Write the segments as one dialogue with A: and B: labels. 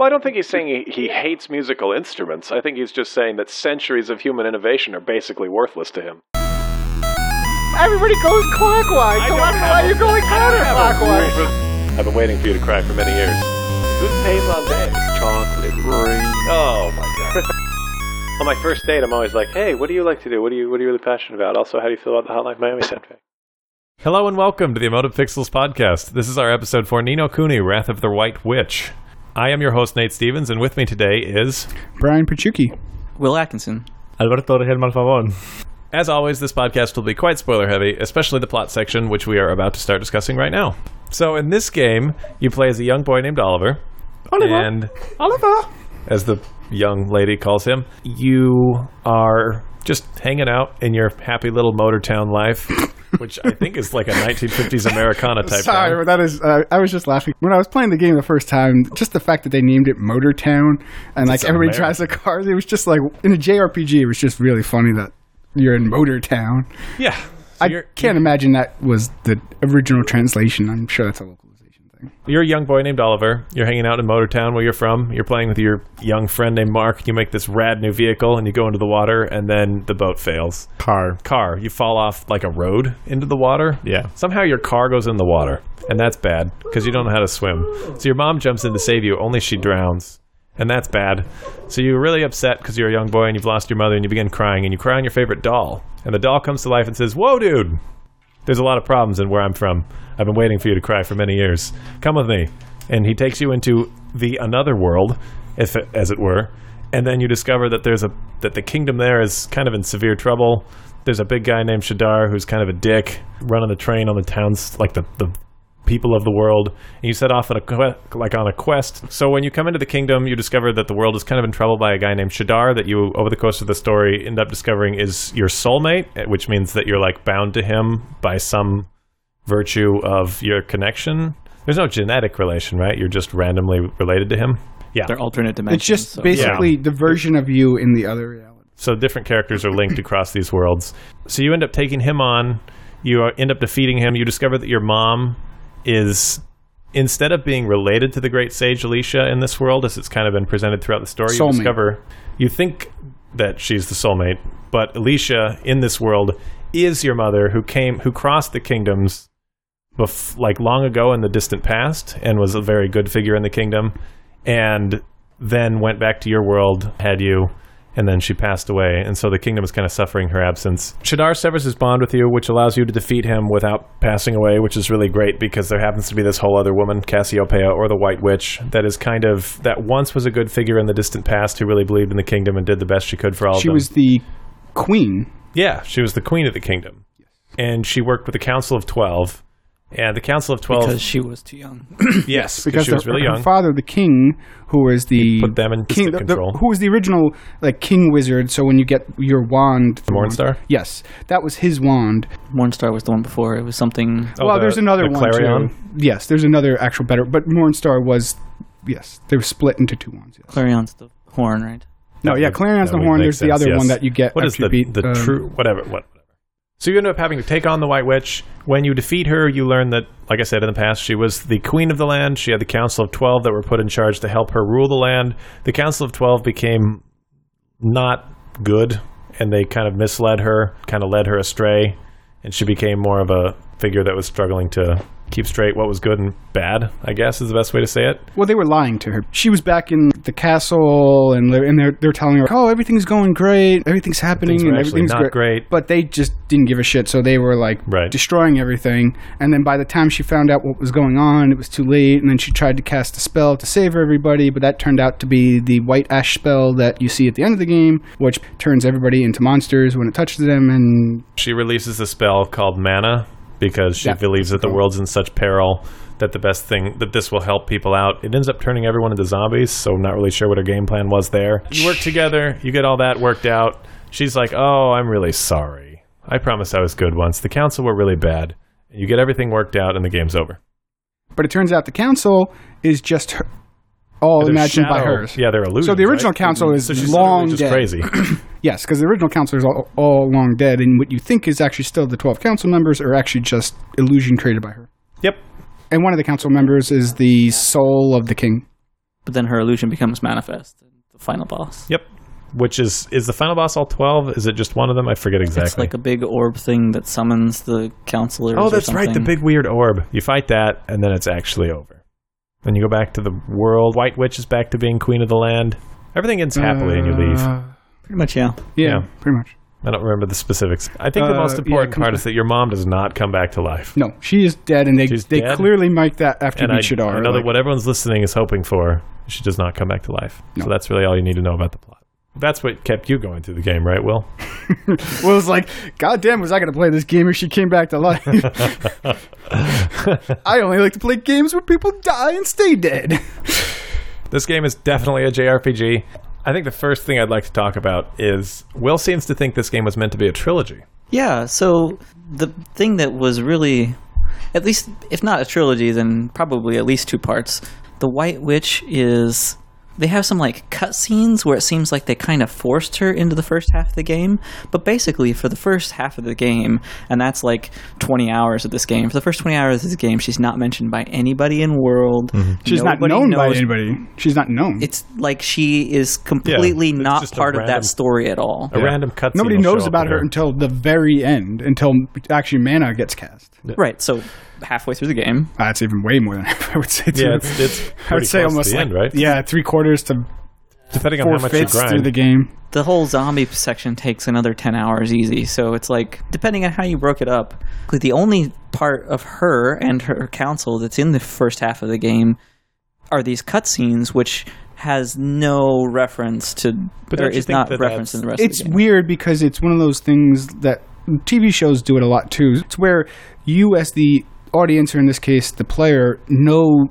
A: Well, I don't think he's saying he, he hates musical instruments. I think he's just saying that centuries of human innovation are basically worthless to him.
B: Everybody goes clockwise, so I don't know why you're going counterclockwise.
A: I've been waiting for you to cry for many years. Who's Payson Day?
B: Chocolate rain.
A: Oh my god. On my first date, I'm always like, "Hey, what do you like to do? What do you What are you really passionate about? Also, how do you feel about the Hotline Miami soundtrack?"
C: Hello and welcome to the Emotive Pixels podcast. This is our episode for Ni no Kuni, Wrath of the White Witch. I am your host, Nate Stevens, and with me today is,
B: Brian Pachuki.
D: Will Atkinson.
C: Alberto Regel Malfavon. As always, this podcast will be quite spoiler heavy, especially the plot section, which we are about to start discussing right now. So, in this game, you play as a young boy named Oliver.
B: Oliver.
C: And
B: Oliver.
C: as the young lady calls him, you are just hanging out in your happy little Motortown life, which I think is like a 1950s Americana type
B: Sorry, but that is. Uh, I was just laughing when I was playing the game the first time. Just the fact that they named it Motor Town and like
C: It's
B: everybody drives the cars. It was just like in a JRPG. It was just really funny that you're in Motor Town.
C: Yeah. So
B: I can't imagine that was the original translation. I'm sure that's a localization thing.
C: You're a young boy named Oliver. You're hanging out in Motortown where you're from. You're playing with your young friend named Mark. You make this rad new vehicle and you go into the water and then the boat fails.
E: car.
C: Car, you fall off like a road into the water.
E: Yeah.
C: Somehow your car goes in the water and that's bad because you don't know how to swim. So your mom jumps in to save you, only she drowns. And that's bad. So you're really upset because you're a young boy and you've lost your mother and you begin crying and you cry on your favorite doll. And the doll comes to life and says, Whoa, dude, there's a lot of problems in where I'm from. I've been waiting for you to cry for many years. Come with me. And he takes you into the another world, if it, as it were. And then you discover that there's a that the kingdom there is kind of in severe trouble. There's a big guy named Shadar who's kind of a dick, running the train on the towns like the the people of the world. And you set off on a que- like on a quest. So when you come into the kingdom, you discover that the world is kind of in trouble by a guy named Shadar that you over the course of the story end up discovering is your soulmate, eh, which means that you're like bound to him by some virtue of your connection. There's no genetic relation, right? You're just randomly related to him. Yeah.
D: They're alternate dimensions.
B: It's just
D: so-
B: basically the version of you in the other reality.
C: So different characters are linked across these worlds. So you end up taking him on. You end up defeating him. You discover that your mom is instead of being related to the great sage Alicia in this world, as it's kind of been presented throughout the story, you discover you think that she's the soulmate, but Alicia in this world is your mother who came who crossed the kingdoms bef- like long ago in the distant past and was a very good figure in the kingdom and then went back to your world had you and then she passed away and so the kingdom is kind of suffering her absence shadar severs his bond with you which allows you to defeat him without passing away which is really great because there happens to be this whole other woman cassiopeia or the white witch that is kind of that once was a good figure in the distant past who really believed in the kingdom and did the best she could for all of
B: She was the queen.
C: yeah, she was the queen of the kingdom. And she worked with the Council of Twelve. And the Council of Twelve,
D: because she was too young.
C: yes,
B: because
C: she was
B: her,
C: really
B: her
C: young.
B: father, the king, who was the
C: put them in
B: king,
C: stick
B: the- the-
C: control.
B: who was the original like king wizard. So when you get your wand, the
C: Mornstar?
B: yes, that was his wand.
D: Mornstar was the one before. It was something.
C: Oh,
B: well,
C: the-
B: there's another
C: the
B: one
C: Clarion?
B: too. Yes, there's another actual better, but Mornstar was yes, they were split into two wands. Yes.
D: Clarion's the horn, right?
B: No, yeah, Clarion's the horn.
C: make
B: There's the other
C: yes.
B: one that you get
C: What is the
B: you beat
C: the
B: um,
C: true whatever what? So you end up having to take on the White Witch. When you defeat her, you learn that, like I said in the past, she was the queen of the land. She had the Council of Twelve that were put in charge to help her rule the land. The Council of Twelve became not good, and they kind of misled her, kind of led her astray, and she became more of a figure that was struggling to keep straight what was good and bad. I guess is the best way to say it.
B: Well, they were lying to her. She was back in the castle, and they're, and they're, they're telling her, "Oh, everything's going great, everything's happening,
C: Things
B: and everything's
C: not great.
B: But they just didn't give a shit, so they were like
C: Right.
B: destroying everything. And then by the time she found out what was going on, it was too late. And then she tried to cast a spell to save everybody, but that turned out to be the white ash spell that you see at the end of the game, which turns everybody into monsters when it touches them. And
C: she releases a spell called mana because she
B: Yeah.
C: believes that the world's in such peril that the best thing that this will help people out. It ends up turning everyone into zombies, so I'm not really sure what her game plan was there. You work together, you get all that worked out. She's like, "Oh, I'm really sorry. I promised I was good once. The council were really bad." You get everything worked out, and the game's over.
B: but it turns out the council is just her, Oh, all
C: They're
B: imagined by
C: shadow-
B: hers.
C: Yeah, they're illusions.
B: So the original
C: right?
B: council mm-hmm. is
C: so she's
B: long
C: literally just
B: dead.
C: crazy.
B: Yes, because the original council is all, all long dead, and what you think is actually still the 12 council members are actually just illusion created by her.
C: yep.
B: And one of the council members is the soul of the king.
D: but then her illusion becomes manifest. The final boss.
C: Yep. Which is is the final boss all twelve? Is it just one of them? I forget exactly.
D: It's like a big orb thing that summons the counselors.
C: oh,
D: or
C: that's right, the
D: something.
C: big weird orb. You fight that, and then it's actually over. Then you go back to the world. White Witch is back to being queen of the land. Everything ends happily, and you leave.
B: Uh,
D: Pretty much, yeah.
B: yeah,
C: Yeah.
B: pretty much.
C: I don't remember the specifics. I think the
B: Uh,
C: most
B: yeah,
C: important
B: it comes
C: part is that your mom does not come back to life.
B: No, she is dead, and they
C: She's
B: they
C: dead?
B: clearly make that after
C: and
B: you
C: I,
B: beat
C: I know that
B: like-
C: what everyone's listening is hoping for. She does not come back to life.
B: No.
C: So that's really all you need to know about the plot. That's what kept you going through the game, right, Will?
B: Well, it's like, God damn, was I going to play this game if she came back to life? I only like to play games where people die and stay dead.
C: This game is definitely a JRPG. I think the first thing I'd like to talk about is Will seems to think this game was meant to be a trilogy.
D: Yeah, so the thing that was really, at least, if not a trilogy, then probably at least two parts. The White Witch is. They have some like cutscenes where it seems like they kind of forced her into the first half of the game, but basically for the first half of the game, and that's like 20 hours of this game. For the first 20 hours of this game, she's not mentioned by anybody in world. Mm-hmm.
B: She's
D: Nobody
B: not known by anybody. She's not known.
D: It's like she is completely
C: it's
D: not
C: just a
D: part of that story at all.
C: A
B: Yeah.
C: random cutscene.
B: Nobody knows about
C: with
B: her until the very end, until actually Mana gets cast.
D: Right, so halfway through the game, uh,
B: That's even way more than I would say.
C: Yeah, it's, it's
B: I would say almost
C: the
B: like
C: end, right?
B: yeah, three quarters to
C: Depending on how much you grind.
B: through the game.
D: the whole zombie section takes another 10 hours easy so it's like depending on how you broke it up like, the only part of her and her council that's in the first half of the game are these cutscenes which has no reference to
C: But
D: or
C: don't you
D: is not
C: that
D: referenced
C: that's-
D: in the rest
B: It's
D: of the game
B: weird because it's one of those things that TV shows do it a lot too. It's where you, as the audience, or in this case, the player, know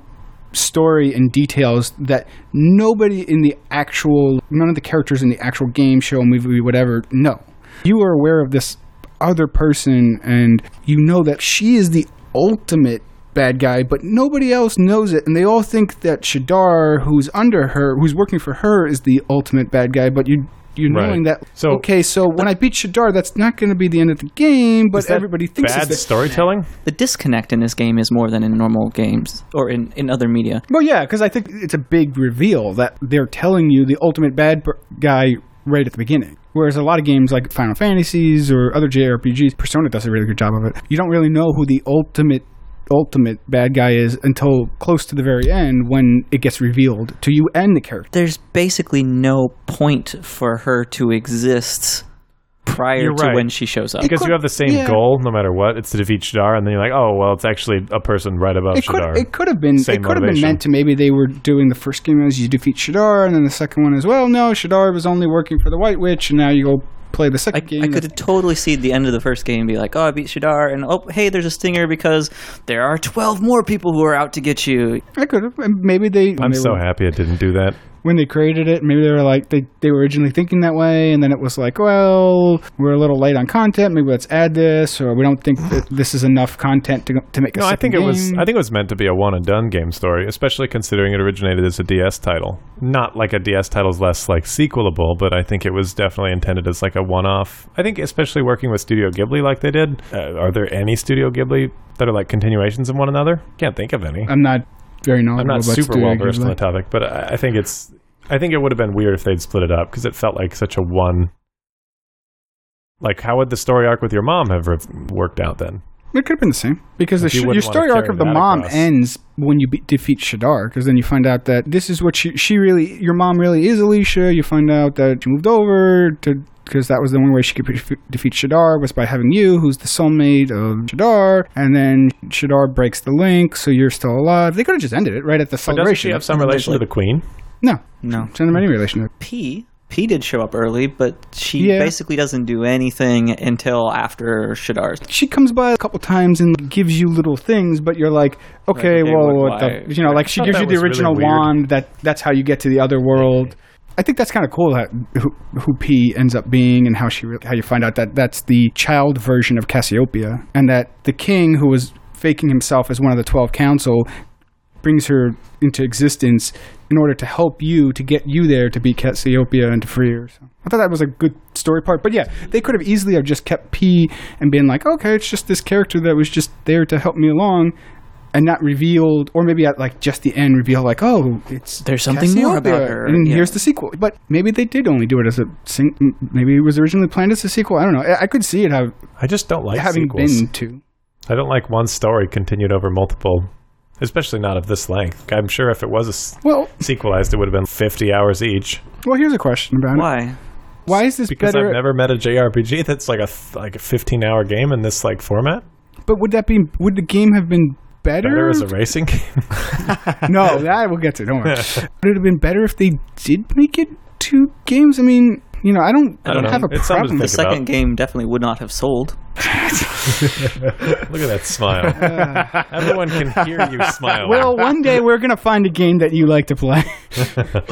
B: story and details that nobody in the actual, none of the characters in the actual game, show, movie, whatever, know. You are aware of this other person, and you know that she is the ultimate bad guy, but nobody else knows it, and they all think that Shadar, who's under her, who's working for her, is the ultimate bad guy. But you, you're
C: Right.
B: knowing that.
C: So-
B: okay, so when I beat Shadar, that's not going to be the end of the game, but
C: Is that
B: everybody thinks
C: bad
B: it's the
C: storytelling.
D: the disconnect in this game is more than in normal games or in, in other media
B: Well, yeah, because I think it's a big reveal that they're telling you the ultimate bad per- guy right at the beginning. Whereas a lot of games like Final Fantasies or other JRPGs, Persona does a really good job of it. You don't really know who the ultimate ultimate bad guy is until close to the very end when it gets revealed to you and the character.
D: there's basically no point for her to exist prior
C: You're
D: to
C: right.
D: when she shows up
C: Because
B: could-
C: you have the same
B: yeah.
C: goal no matter what. It's to defeat Shadar, and then you're like, oh, well, it's actually a person right above
B: It could
C: Shadar.
B: it could have been
C: Same
B: it could have been meant to maybe they were doing the first game as you defeat Shadar and then the second one as well. No, Shadar was only working for the White Witch and now you go play the
D: I,
B: second game.
D: I could have totally see the end of the first game and be like, oh, I beat Shadar, and oh, hey, there's a stinger because there are 12 more people who are out to get you.
B: I could have. Maybe they.
C: I'm
B: they
C: so
B: were,
C: happy it didn't do that.
B: When they created it, maybe they were like they they were originally thinking that way, and then it was like, well, we're a little light on content. Maybe let's add this, or we don't think that this is enough content to to make. A
C: No, I think it was. I think it was meant to be a one and done game story, especially considering it originated as a DS title. Not like a DS title's less like sequelable, but I think it was definitely intended as like a one off. I think especially working with Studio Ghibli like they did. Uh, are there any Studio Ghibli that are like continuations of one another? Can't think of any.
B: I'm not very knowledgeable.
C: I'm not super well versed on the topic, but I, I think it's. I think it would have been weird if they'd split it up because it felt like such a one. Like, how would the story arc with your mom have worked out then?
B: It could have been the same because the
C: you
B: sh- your story arc of the mom
C: across.
B: ends when you be- defeat Shadar because then you find out that this is what she she really your mom really is Alicia. You find out that she moved over to because that was the only way she could pre- defeat Shadar was by having you, who's the soulmate of Shadar, and then Shadar breaks the link, so you're still alive. They could have just ended it right at the
C: But doesn't
B: celebration.
C: she have some relation to the queen?
B: no,
D: No.
B: she doesn't have any relation. to it.
D: Pea. Pea did show up early, but she
B: Yeah.
D: basically doesn't do anything until after Shadar's.
B: She comes by a couple times and gives you little things, but you're like, okay,
D: okay,
B: well,
D: what-
B: what the, you know, like she gives you the
C: was really
B: original wand. That that's how you get to the other world. I think that's kind of cool that who, who Pea ends up being and how she re- how you find out that that's the child version of Cassiopeia, and that the king who was faking himself as one of the twelve council brings her into existence in order to help you to get you there to beat Cassiopeia and to free her. So I thought that was a good story part. But yeah, they could have easily have just kept Pea and been like, okay, it's just this character that was just there to help me along. and not revealed, or maybe at like just the end reveal, like, oh, it's
D: There's something more about her,
B: and
D: yeah.
B: here's the sequel. But maybe they did only do it as a sing- maybe it was originally planned as a sequel. I don't know. I, I could see it have,
C: I just don't like
B: having
C: sequels.
B: been to.
C: I don't like one story continued over multiple, especially not of this length. I'm sure if it was a s-
B: Well,
C: sequelized, it would have been 50 hours each.
B: well, here's a question about it.
D: Why?
B: Why is this
C: Because
B: better?
C: I've never met a JRPG that's like a th- like a 15 hour game in this like format.
B: but would that be? Would the game have been better?
C: Better as a racing game.
B: no, that we'll get to. Don't worry. would it have been better if they did make it two games? I mean, you know, I don't,
C: I don't know.
B: have a
C: It's
B: problem.
D: The
C: think
B: with
C: about.
D: second game definitely would not have sold.
C: Look at that smile. Everyone can hear you smile.
B: Well, one day we're gonna find a game that you like to play.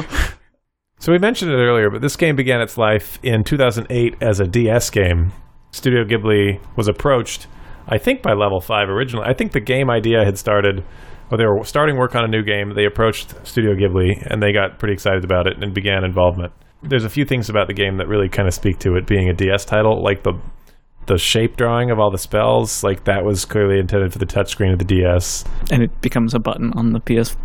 C: So we mentioned it earlier, but this game began its life in 2008 as a DS game. Studio Ghibli was approached, I think, by Level 5 originally. I think the game idea had started, or they were starting work on a new game. They approached Studio Ghibli, and they got pretty excited about it and began involvement. There's a few things about the game that really kind of speak to it being a DS title, like the the shape drawing of all the spells, like that was clearly intended for the touchscreen of the DS.
D: And it becomes a button on the PS.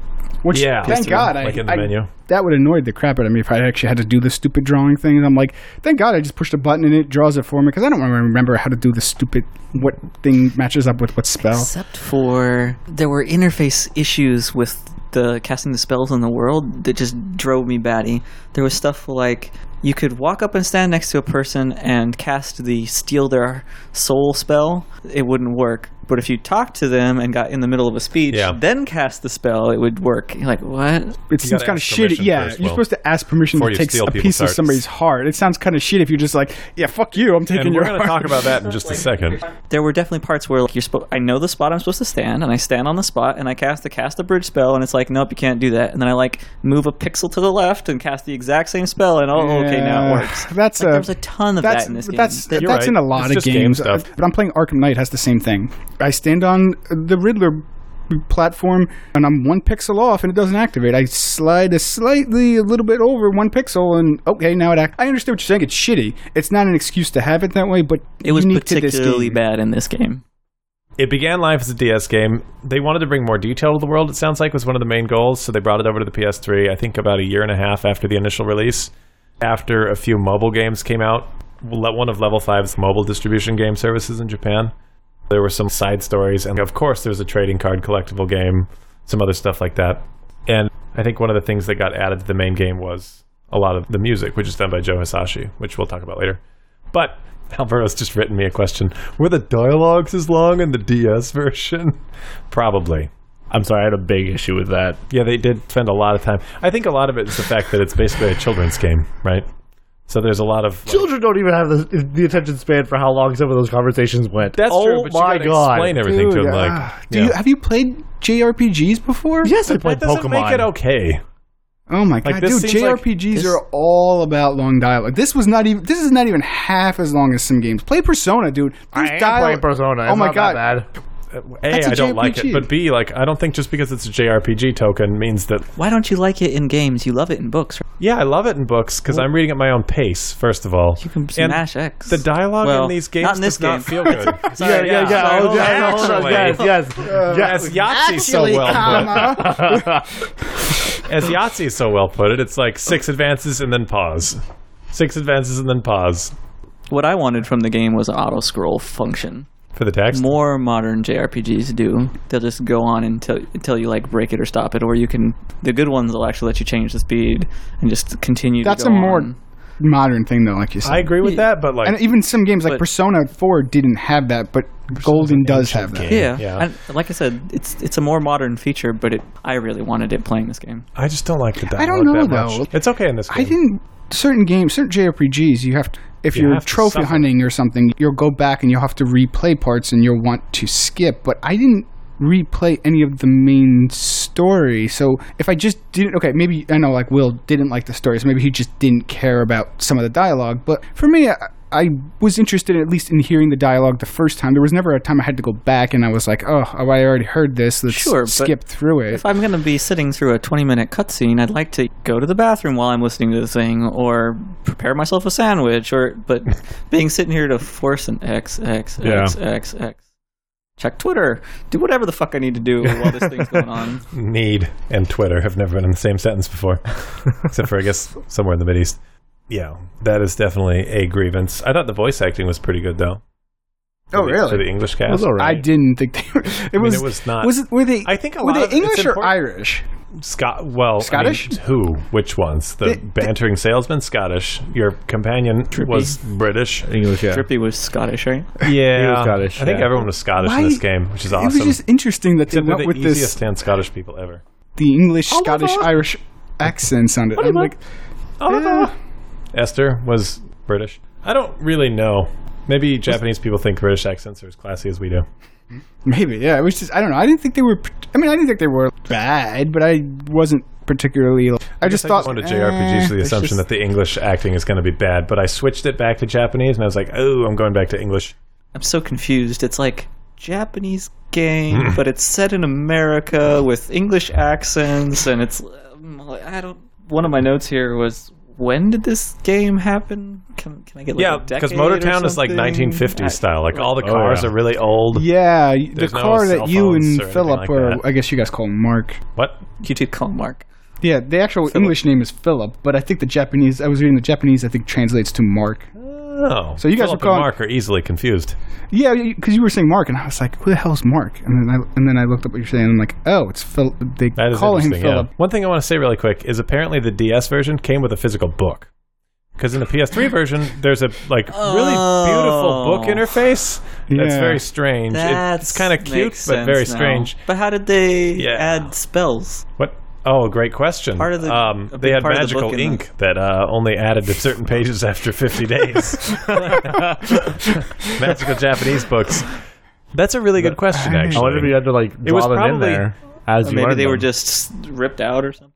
B: Which,
C: Yeah.
B: thank God, I,
C: in the
B: I-
C: menu.
B: that would annoy the crap out of me if I actually had to do the stupid drawing things. I'm like, thank God I just pushed a button and it draws it for me because I don't remember how to do the stupid what thing matches up with what spell.
D: Except for there were interface issues with the casting the spells in the world that just drove me batty. There was stuff like you could walk up and stand next to a person and cast the steal their soul spell. It wouldn't work. But if you talked to them and got in the middle of a speech,
C: Yeah.
D: then cast the spell, it would work. You're like, what?
B: It seems kind of shitty. Yeah,
C: first,
B: you're
C: Will.
B: supposed to ask permission
C: Before
B: to
C: you
B: take a
C: people's
B: piece of somebody's heart. It sounds kind of shit if you're just like, yeah, fuck you, I'm taking
C: And
B: your
C: we're going to talk about that in just a second.
D: There were definitely parts where like you're supposed. I know the spot I'm supposed to stand, and I stand on the spot, and I cast the cast a bridge spell, and it's like, nope, you can't do that. And then I like move a pixel to the left and cast the exact same spell, and oh, okay, now it works.
B: That's
D: Like,
B: a,
D: there's uh, a ton of that in this game.
B: That's
D: That-
C: You're
B: in a lot
C: It's
B: of
C: just game
B: games.
C: Uh, stuff.
B: But I'm playing Arkham Knight has the same thing. I stand on the Riddler platform and I'm one pixel off and it doesn't activate. I slide a slightly a little bit over one pixel and okay now it act. I understand what you're saying. It's shitty. It's not an excuse to have it that way, but
D: it was
B: unique to this
D: particularly
B: game.
D: bad in this game.
C: It began life as a DS game. They wanted to bring more detail to the world, it sounds like, was one of the main goals. So they brought it over to the PS3, I think about a year and a half after the initial release. After a few mobile games came out, le- one of Level 5's mobile distribution game services in Japan. There were some side stories, and of course, there was a trading card collectible game, some other stuff like that. And I think one of the things that got added to the main game was a lot of the music, which is done by Joe Hisaishi, which we'll talk about later. But Alvaro's just written me a question. Were the dialogues as long in the DS version? Probably.
E: I'm sorry, I had a big issue with that.
C: Yeah, they did spend a lot of time. I think a lot of it is the fact that it's basically a children's game, right? So there's a lot of like-
E: Children don't even have the, the attention span for how long some of those conversations went.
C: That's
E: oh
C: true, but
E: my
C: you gotta
E: god!
C: explain everything to
B: Dude,
C: them. Like,
B: ah, do
C: yeah.
B: you have you played JRPGs before?
E: Yes, I
C: that
E: played
C: doesn't
E: Pokemon.
C: make it okay.
B: Oh my god,
C: this
B: dude!
C: seems like-
B: JRPGs are all about long dialogue. This was not even. This is not even half as long as some games. Play Persona, dude.
E: I
B: There's
E: am
B: dialogue-
E: playing Persona.
B: Oh
E: It's
B: my
E: not
B: god!
E: That bad.
C: A,
B: That's a
C: I don't like it, but B, like, I don't think just because it's a JRPG token means that.
D: Why don't you like it in games? You love it in books. Right?
C: Yeah, I love it in books because I'm reading at my own pace. First of all,
D: You can
C: And
D: smash X.
C: The dialogue
D: Well,
C: in these games
D: not in this
C: does not feel good.
E: Yeah,
C: Sorry,
E: yeah, yeah.
C: sorry,
E: Oh, yeah,
C: on.
E: no, hold.
C: Actually,
E: Yes, yes.
C: As Yahtzee's so well put, as Yahtzee's so well put it, it's like six advances and then pause, six advances and then pause
D: what I wanted from the game was an auto scroll function.
C: For the text.
D: More modern JRPGs do. They'll just go on until until you like break it or stop it, or you can. The good ones will actually let you change the speed and just continue.
B: That's
D: to
B: a more
D: on.
B: modern thing, though, like you said.
C: I agree with that, but like,
B: And even some games like
D: But-
B: Persona 4 didn't have that, but Golden does have that.
C: game.
D: Yeah,
C: Yeah.
D: And like I said, it's it's a more modern feature, but it, I really wanted it playing this game.
C: I just don't like the dialogue
B: I don't know,
C: that much. It's okay in this game.
B: I didn't. Certain games, certain JRPGs, you have to. If
C: You
B: are trophy hunting or something, you'll go back and you'll have to replay parts and you'll want to skip. But I didn't replay any of the main story. So if I just didn't, okay, maybe I know like Will didn't like the story, so maybe he just didn't care about some of the dialogue. But for me, I, I was interested at least in hearing the dialogue the first time. There was never a time I had to go back and I was like, oh, oh I already heard this. Let's
D: Sure,
B: skip through it.
D: If I'm going to be sitting through a 20 minute cutscene, I'd like to go to the bathroom while I'm listening to the thing, or prepare myself a sandwich, or but being sitting here to force an X X
E: Yeah.
D: X X X. check Twitter, do whatever the fuck I need to do while this thing's going on.
C: Need and Twitter have never been in the same sentence before, except for I guess somewhere in the Mid East. Yeah, that is definitely a grievance. I thought the voice acting was pretty good though.
B: Oh,
C: the-
B: really?
C: For the English cast,
E: was all right.
B: I didn't think they were. It was.
C: it was not-
B: Was it? Were they?
C: I think a
B: were
C: lot
B: they
C: of-
B: English or Irish?
C: Scott. Well, I
B: Scottish?
C: mean, who? Which ones? The
B: They-
C: bantering salesman, Scottish. Your companion Drippy. was British.
E: English, yeah.
D: Drippy was Scottish, right?
C: Yeah,
E: Scottish,
C: I think
E: yeah.
C: everyone was Scottish
B: Why-
C: in this game, which is awesome.
B: It was just interesting that they
C: Except they're
B: went
C: the
B: with
C: easiest
B: this
C: stand Scottish people ever.
B: the English, Scottish, Irish accent sounded. I'm like, eh,
C: Esther was British. I don't really know. Maybe Japanese people think British accents are as classy as we do.
B: maybe. Yeah, it was just. I don't know. I didn't think they were. I mean, I didn't think they were bad, but I wasn't particularly. I just
C: I
B: thought.
C: went to JRPGs
B: eh,
C: with the assumption
B: just-
C: that the English acting is going to be bad, but I switched it back to Japanese, and I was like, "Oh, I'm going back to English."
D: I'm so confused. It's like Japanese game, but it's set in America with English accents, and it's I don't. One of my notes here was when did this game happen? Can can I get like
C: yeah,
D: a
C: because
D: decade or
C: Motortown is like
D: something?
C: 1950s style. Like all the
E: Oh,
C: cars
E: yeah.
C: are really old.
B: Yeah, y- the
C: There's no
B: car that you and Philip,
C: like
B: or
C: that.
B: I guess you guys call him Mark.
C: What?
D: You two call him Mark.
B: Yeah, the actual English name is Philip, but I think the Japanese. I was reading the Japanese. I think translates to Mark.
C: Oh,
B: So you guys
C: Philip
B: were calling-
C: and Mark are easily confused.
B: Yeah, because you were saying Mark, and I was like, "Who the hell's Mark?" And then I and then I looked up what you're saying, and I'm like, "Oh, it's Phil." They
C: That is
B: call him
C: interesting. Yeah.
B: Philip.
C: One thing I want to say really quick is apparently the DS version came with a physical book. Because in the PS3 version, there's a like really beautiful oh. book
D: Oh.
C: interface. That's
B: Yeah.
C: very strange. It-
D: That's
C: it's kind of cute,
D: makes
C: but very
D: sense now.
C: strange.
D: But how did they
C: Yeah.
D: add spells?
C: What? Oh, great question.
D: Part of the-
C: um, they had
D: part of the
C: magical
D: in the-
C: ink that uh, only added to certain pages after 50 days. magical Japanese books. That's a really good question,
E: I
C: actually.
E: I wonder if you had to like
C: It was
E: draw them in
C: probably-
E: there as you
D: Maybe
E: learned
D: they were just ripped out or something.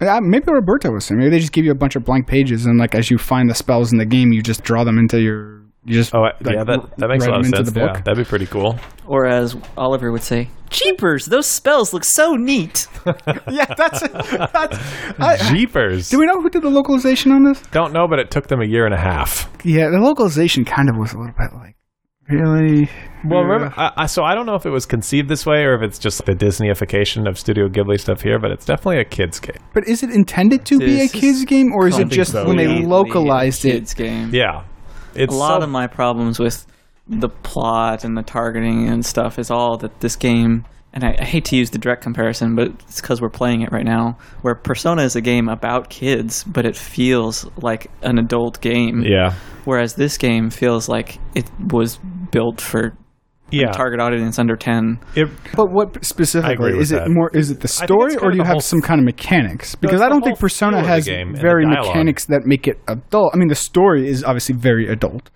B: Yeah, maybe Roberto was saying. Maybe they just give you a bunch of blank pages, and like as you find the spells in the game, you just draw them into your. You just
C: Oh,
B: like,
C: yeah, that, that makes a lot of sense.
B: the
C: Yeah, that'd be pretty cool.
D: Or as Oliver would say, Jeepers, those spells look so neat.
B: yeah, that's. that's I,
C: Jeepers.
B: do we know who did the localization on this?
C: Don't know, but it took them a year and a half.
B: Yeah, the localization kind of was a little bit like, really.
C: Well,
B: Yeah.
C: remember, I, I, so I don't know if it was conceived this way or if it's just the Disneyification of Studio Ghibli stuff here, but it's definitely a kids' game.
B: But is it intended to be a kids game, or is it just
E: so.
B: when they localized
D: a
B: it?
D: kids game.
C: Yeah, it's
D: a lot
C: so-
D: of my problems with the plot and the targeting and stuff is all that this game and I, I hate to use the direct comparison but it's because we're playing it right now where persona is a game about kids but it feels like an adult game.
C: Yeah,
D: whereas this game feels like it was built for
C: yeah.
D: target audience under 10
C: It,
B: But what specifically is it
C: that.
B: more? Is it the story, or do you have
C: whole-
B: some kind of mechanics? Because
C: it's
B: I don't think Persona
C: feel of the
B: has
C: game and the
B: very mechanics that make it adult. I mean, the story is obviously very adult,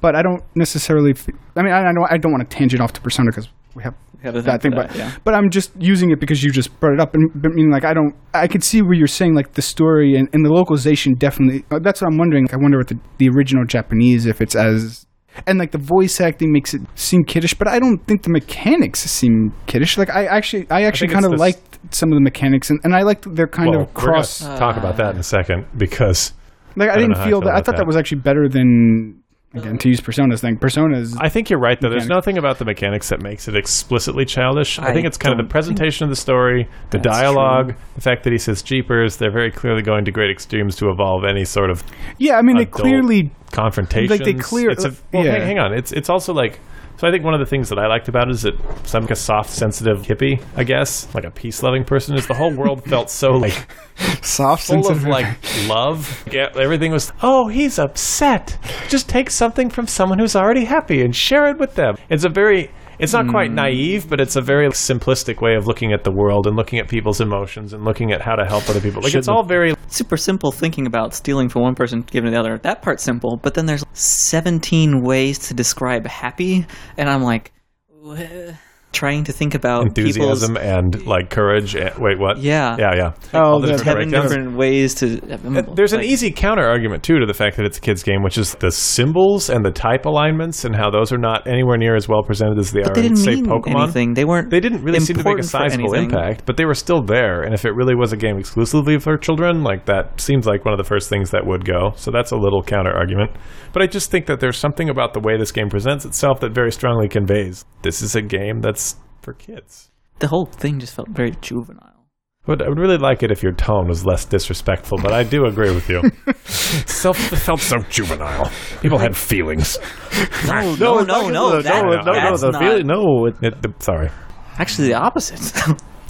B: but I don't necessarily. I mean, I, I don't. I don't want to tangent off to Persona because we have
D: Yeah,
B: that
D: thing
B: thing,
D: for
B: but
D: yeah.
B: but I'm just using it because you just brought it up, and I mean, like I don't. I could see where you're saying like the story and, and the localization definitely. uh, That's what I'm wondering. I wonder what the the original Japanese if it's as. And like the voice acting makes it seem kiddish, but I don't think the mechanics seem kiddish. Like I actually, I actually kind of liked some of the mechanics, and, and I liked their kind
C: well,
B: of cross.
C: Talk about that in a second because
B: like I,
C: don't
B: didn't
C: I
B: feel
C: feel
B: that. I thought that.
C: that.
B: was actually better than again um, to use Persona's thing. Persona's
C: I think you're right though. There's nothing about the mechanics that makes it explicitly childish. I,
D: I
C: think it's kind of the presentation of the story, the dialogue,
D: true.
C: the fact that he says "jeepers." They're very clearly going to great extremes to evolve any sort of
B: yeah. I mean, they clearly
C: confrontations.
B: Like, they clear-
C: It's a, well,
B: yeah.
C: hang, hang on. It's it's also like. So I think one of the things that I liked about it is that so I'm like a soft, sensitive hippie, I guess, like a peace-loving person. Is the whole world felt so like
B: soft,
C: full of like love. Yeah, everything was. Oh, he's upset. Just take something from someone who's already happy and share it with them. It's a very. It's not quite hmm. naive, but it's a very simplistic way of looking at the world and looking at people's emotions and looking at how to help other people. Like
E: Should
C: it's all very
D: super simple thinking about stealing from one person giving to the other. That part's simple but then there's 17 ways to describe happy and i'm like "Wha- trying to think about
C: Enthusiasm and like courage. And, wait, what?
D: Yeah.
C: yeah, yeah.
B: Oh,
C: All the
B: the-
C: different
D: seven different ways to.
C: Uh, there's an easy counter argument too to the fact that it's a kids game, which is the symbols and the type alignments and how those are not anywhere near as well presented as they
D: But
C: are
D: they
C: in
D: didn't
C: say
D: mean
C: Pokemon.
D: anything. They weren't.
C: They didn't really seem to make a
D: important
C: sizable impact, but they were still there. And if it really was a game exclusively for children, like that seems like one of the first things that would go. So that's a little counter argument. But I just think that there's something about the way this game presents itself that very strongly conveys this is a game that's for kids.
D: The whole thing just felt very juvenile.
C: But I would really like it if your tone was less disrespectful, but I do agree with you. Self it felt so juvenile. People had feelings.
D: No, no, no, no. That,
E: no, no, no, the
D: not,
E: feeling, no. It,
C: It, the- sorry.
D: Actually, the opposite.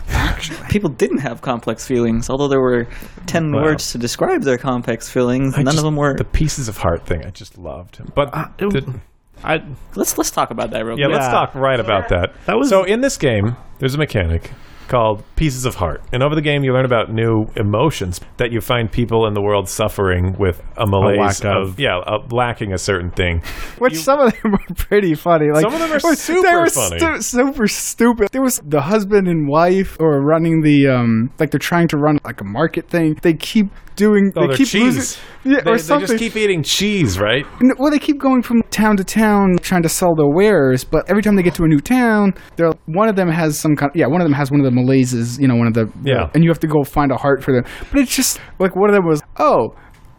D: People didn't have complex feelings, although there were ten
C: Wow.
D: words to describe their complex feelings.
C: I
D: None
C: just-
D: of them were.
C: the pieces of heart thing. I just loved. But uh,
E: it-
C: the-
E: I,
D: Let's let's talk about that real
C: yeah,
D: quick.
C: let's talk right about that.
E: That was-
C: so in this game. There's a mechanic called Pieces of Heart, and over the game you learn about new emotions that you find people in the world suffering with a malaise
E: lack
C: of,
E: of.
C: yeah, of lacking a certain thing.
B: Which some of them were pretty funny. Like
C: Some of them are super funny.
B: stu- super stupid. There was the husband and wife, or running the um, like they're trying to run like a market thing. They keep doing.
C: Oh,
B: they
C: they're
B: keep
C: cheese.
B: losing. Yeah,
C: They,
B: or
C: they just keep eating cheese, right?
B: Well, they keep going from town to town trying to sell their wares, but every time they get to a new town, they're one of them has some kind. yeah, one of them has one of the malaises. You know, one of the
C: Yeah.
B: and you have to go find a heart for them. But it's just like one of them was, oh.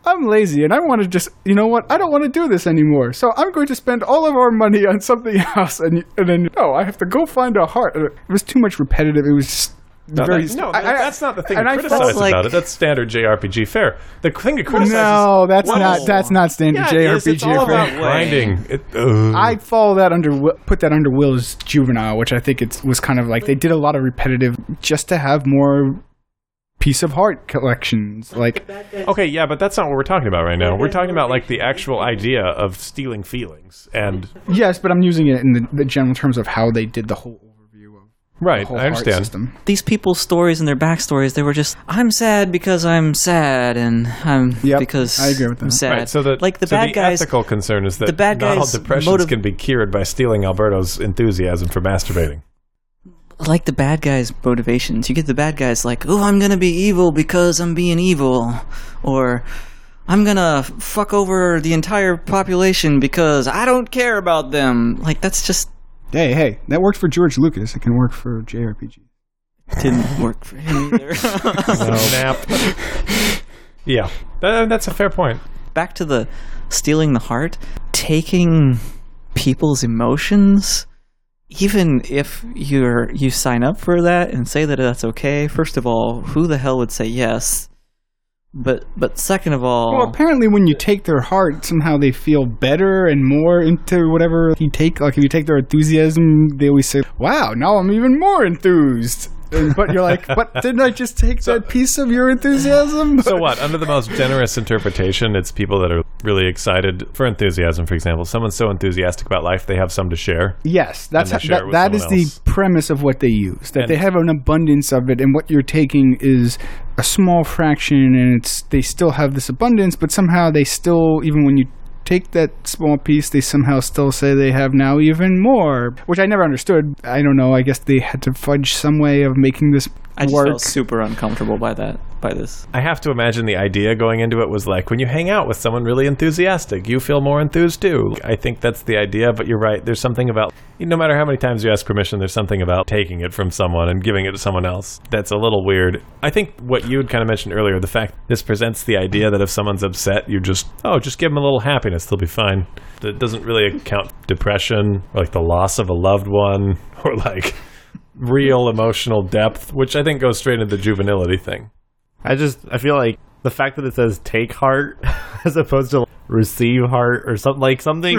B: I'm lazy and I want to just, you know what? I don't want to do this anymore. So I'm going to spend all of our money on something else. And, and then, no, I have to go find a heart. It was too much repetitive. It was just
C: No,
B: very.
C: that- no
B: I- I-
C: that's not the thing
B: and
C: to
B: I
C: criticize
B: felt
D: like-
C: about it. That's standard JRPG fare. The thing to criticize
B: No, that's
C: Whoa.
B: not. That's not standard
C: yeah.
B: JRPG.
C: It's all
B: for-
C: about grinding. It, ugh.
B: I follow that under put that under Will's juvenile, which I think it was kind of like they did a lot of repetitive just to have more piece of heart collections. Like
C: Okay, yeah, but that's not what we're talking about right now. We're talking about like the actual idea of stealing feelings, and
B: yes, but I'm using it in the, the general terms of how they did the whole overview of the
C: right,
B: whole
C: I understand.
B: system.
D: These people's stories and their backstories, they were just, I'm sad because I'm sad, and I'm
B: Yep,
D: because
B: I agree with that.
D: I'm sad.
C: Right, so the
D: like the
C: so
D: bad
C: the
D: guys.
C: ethical concern is that
D: the bad
C: not all
D: guys'
C: depressions
D: motive-
C: can be cured by stealing Alberto's enthusiasm for masturbating.
D: like the bad guys' motivations. You get the bad guys like, oh, I'm gonna be evil because I'm being evil, or I'm gonna fuck over the entire population because I don't care about them. Like that's just
B: Hey, hey, that worked for George Lucas. It can work for JRPG.
D: didn't work for him either.
C: Snap. yeah, that, that's a fair point.
D: Back to the stealing the heart, taking people's emotions. Even if you're you sign up for that and say that that's okay, first of all, who the hell would say yes? But but second of all,
B: Well, apparently, when you take their heart, somehow they feel better and more into whatever you take. Like if you take their enthusiasm, they always say, "Wow, now I'm even more enthused." And, but you're like, "But didn't I just take that piece of your enthusiasm?"
C: So what? Under the most generous interpretation, it's people that are really excited for enthusiasm. For example, someone's so enthusiastic about life, they have some to share.
B: Yes, that's
C: share
B: that, that is
C: someone
B: the premise of what they use. That
C: And-
B: they have an abundance of it, and what you're taking is a small fraction, and it's they still have this abundance, but somehow they still, even when you take that small piece, they somehow still say they have now even more, which I never understood. I don't know. I guess they had to fudge some way of making this
D: I just
B: work.
D: felt super uncomfortable by that by this.
C: I have to imagine the idea going into it was like when you hang out with someone really enthusiastic, you feel more enthused too. I think that's the idea, but you're right. There's something about, no matter how many times you ask permission, there's something about taking it from someone and giving it to someone else that's a little weird. I think what you had kind of mentioned earlier, the fact this presents the idea that if someone's upset, you just, oh, just give them a little happiness, they'll be fine. That doesn't really account depression, like the loss of a loved one, or like real emotional depth, which I think goes straight into the juvenility thing.
E: I just I feel like the fact that it says take heart as opposed to receive heart or something like something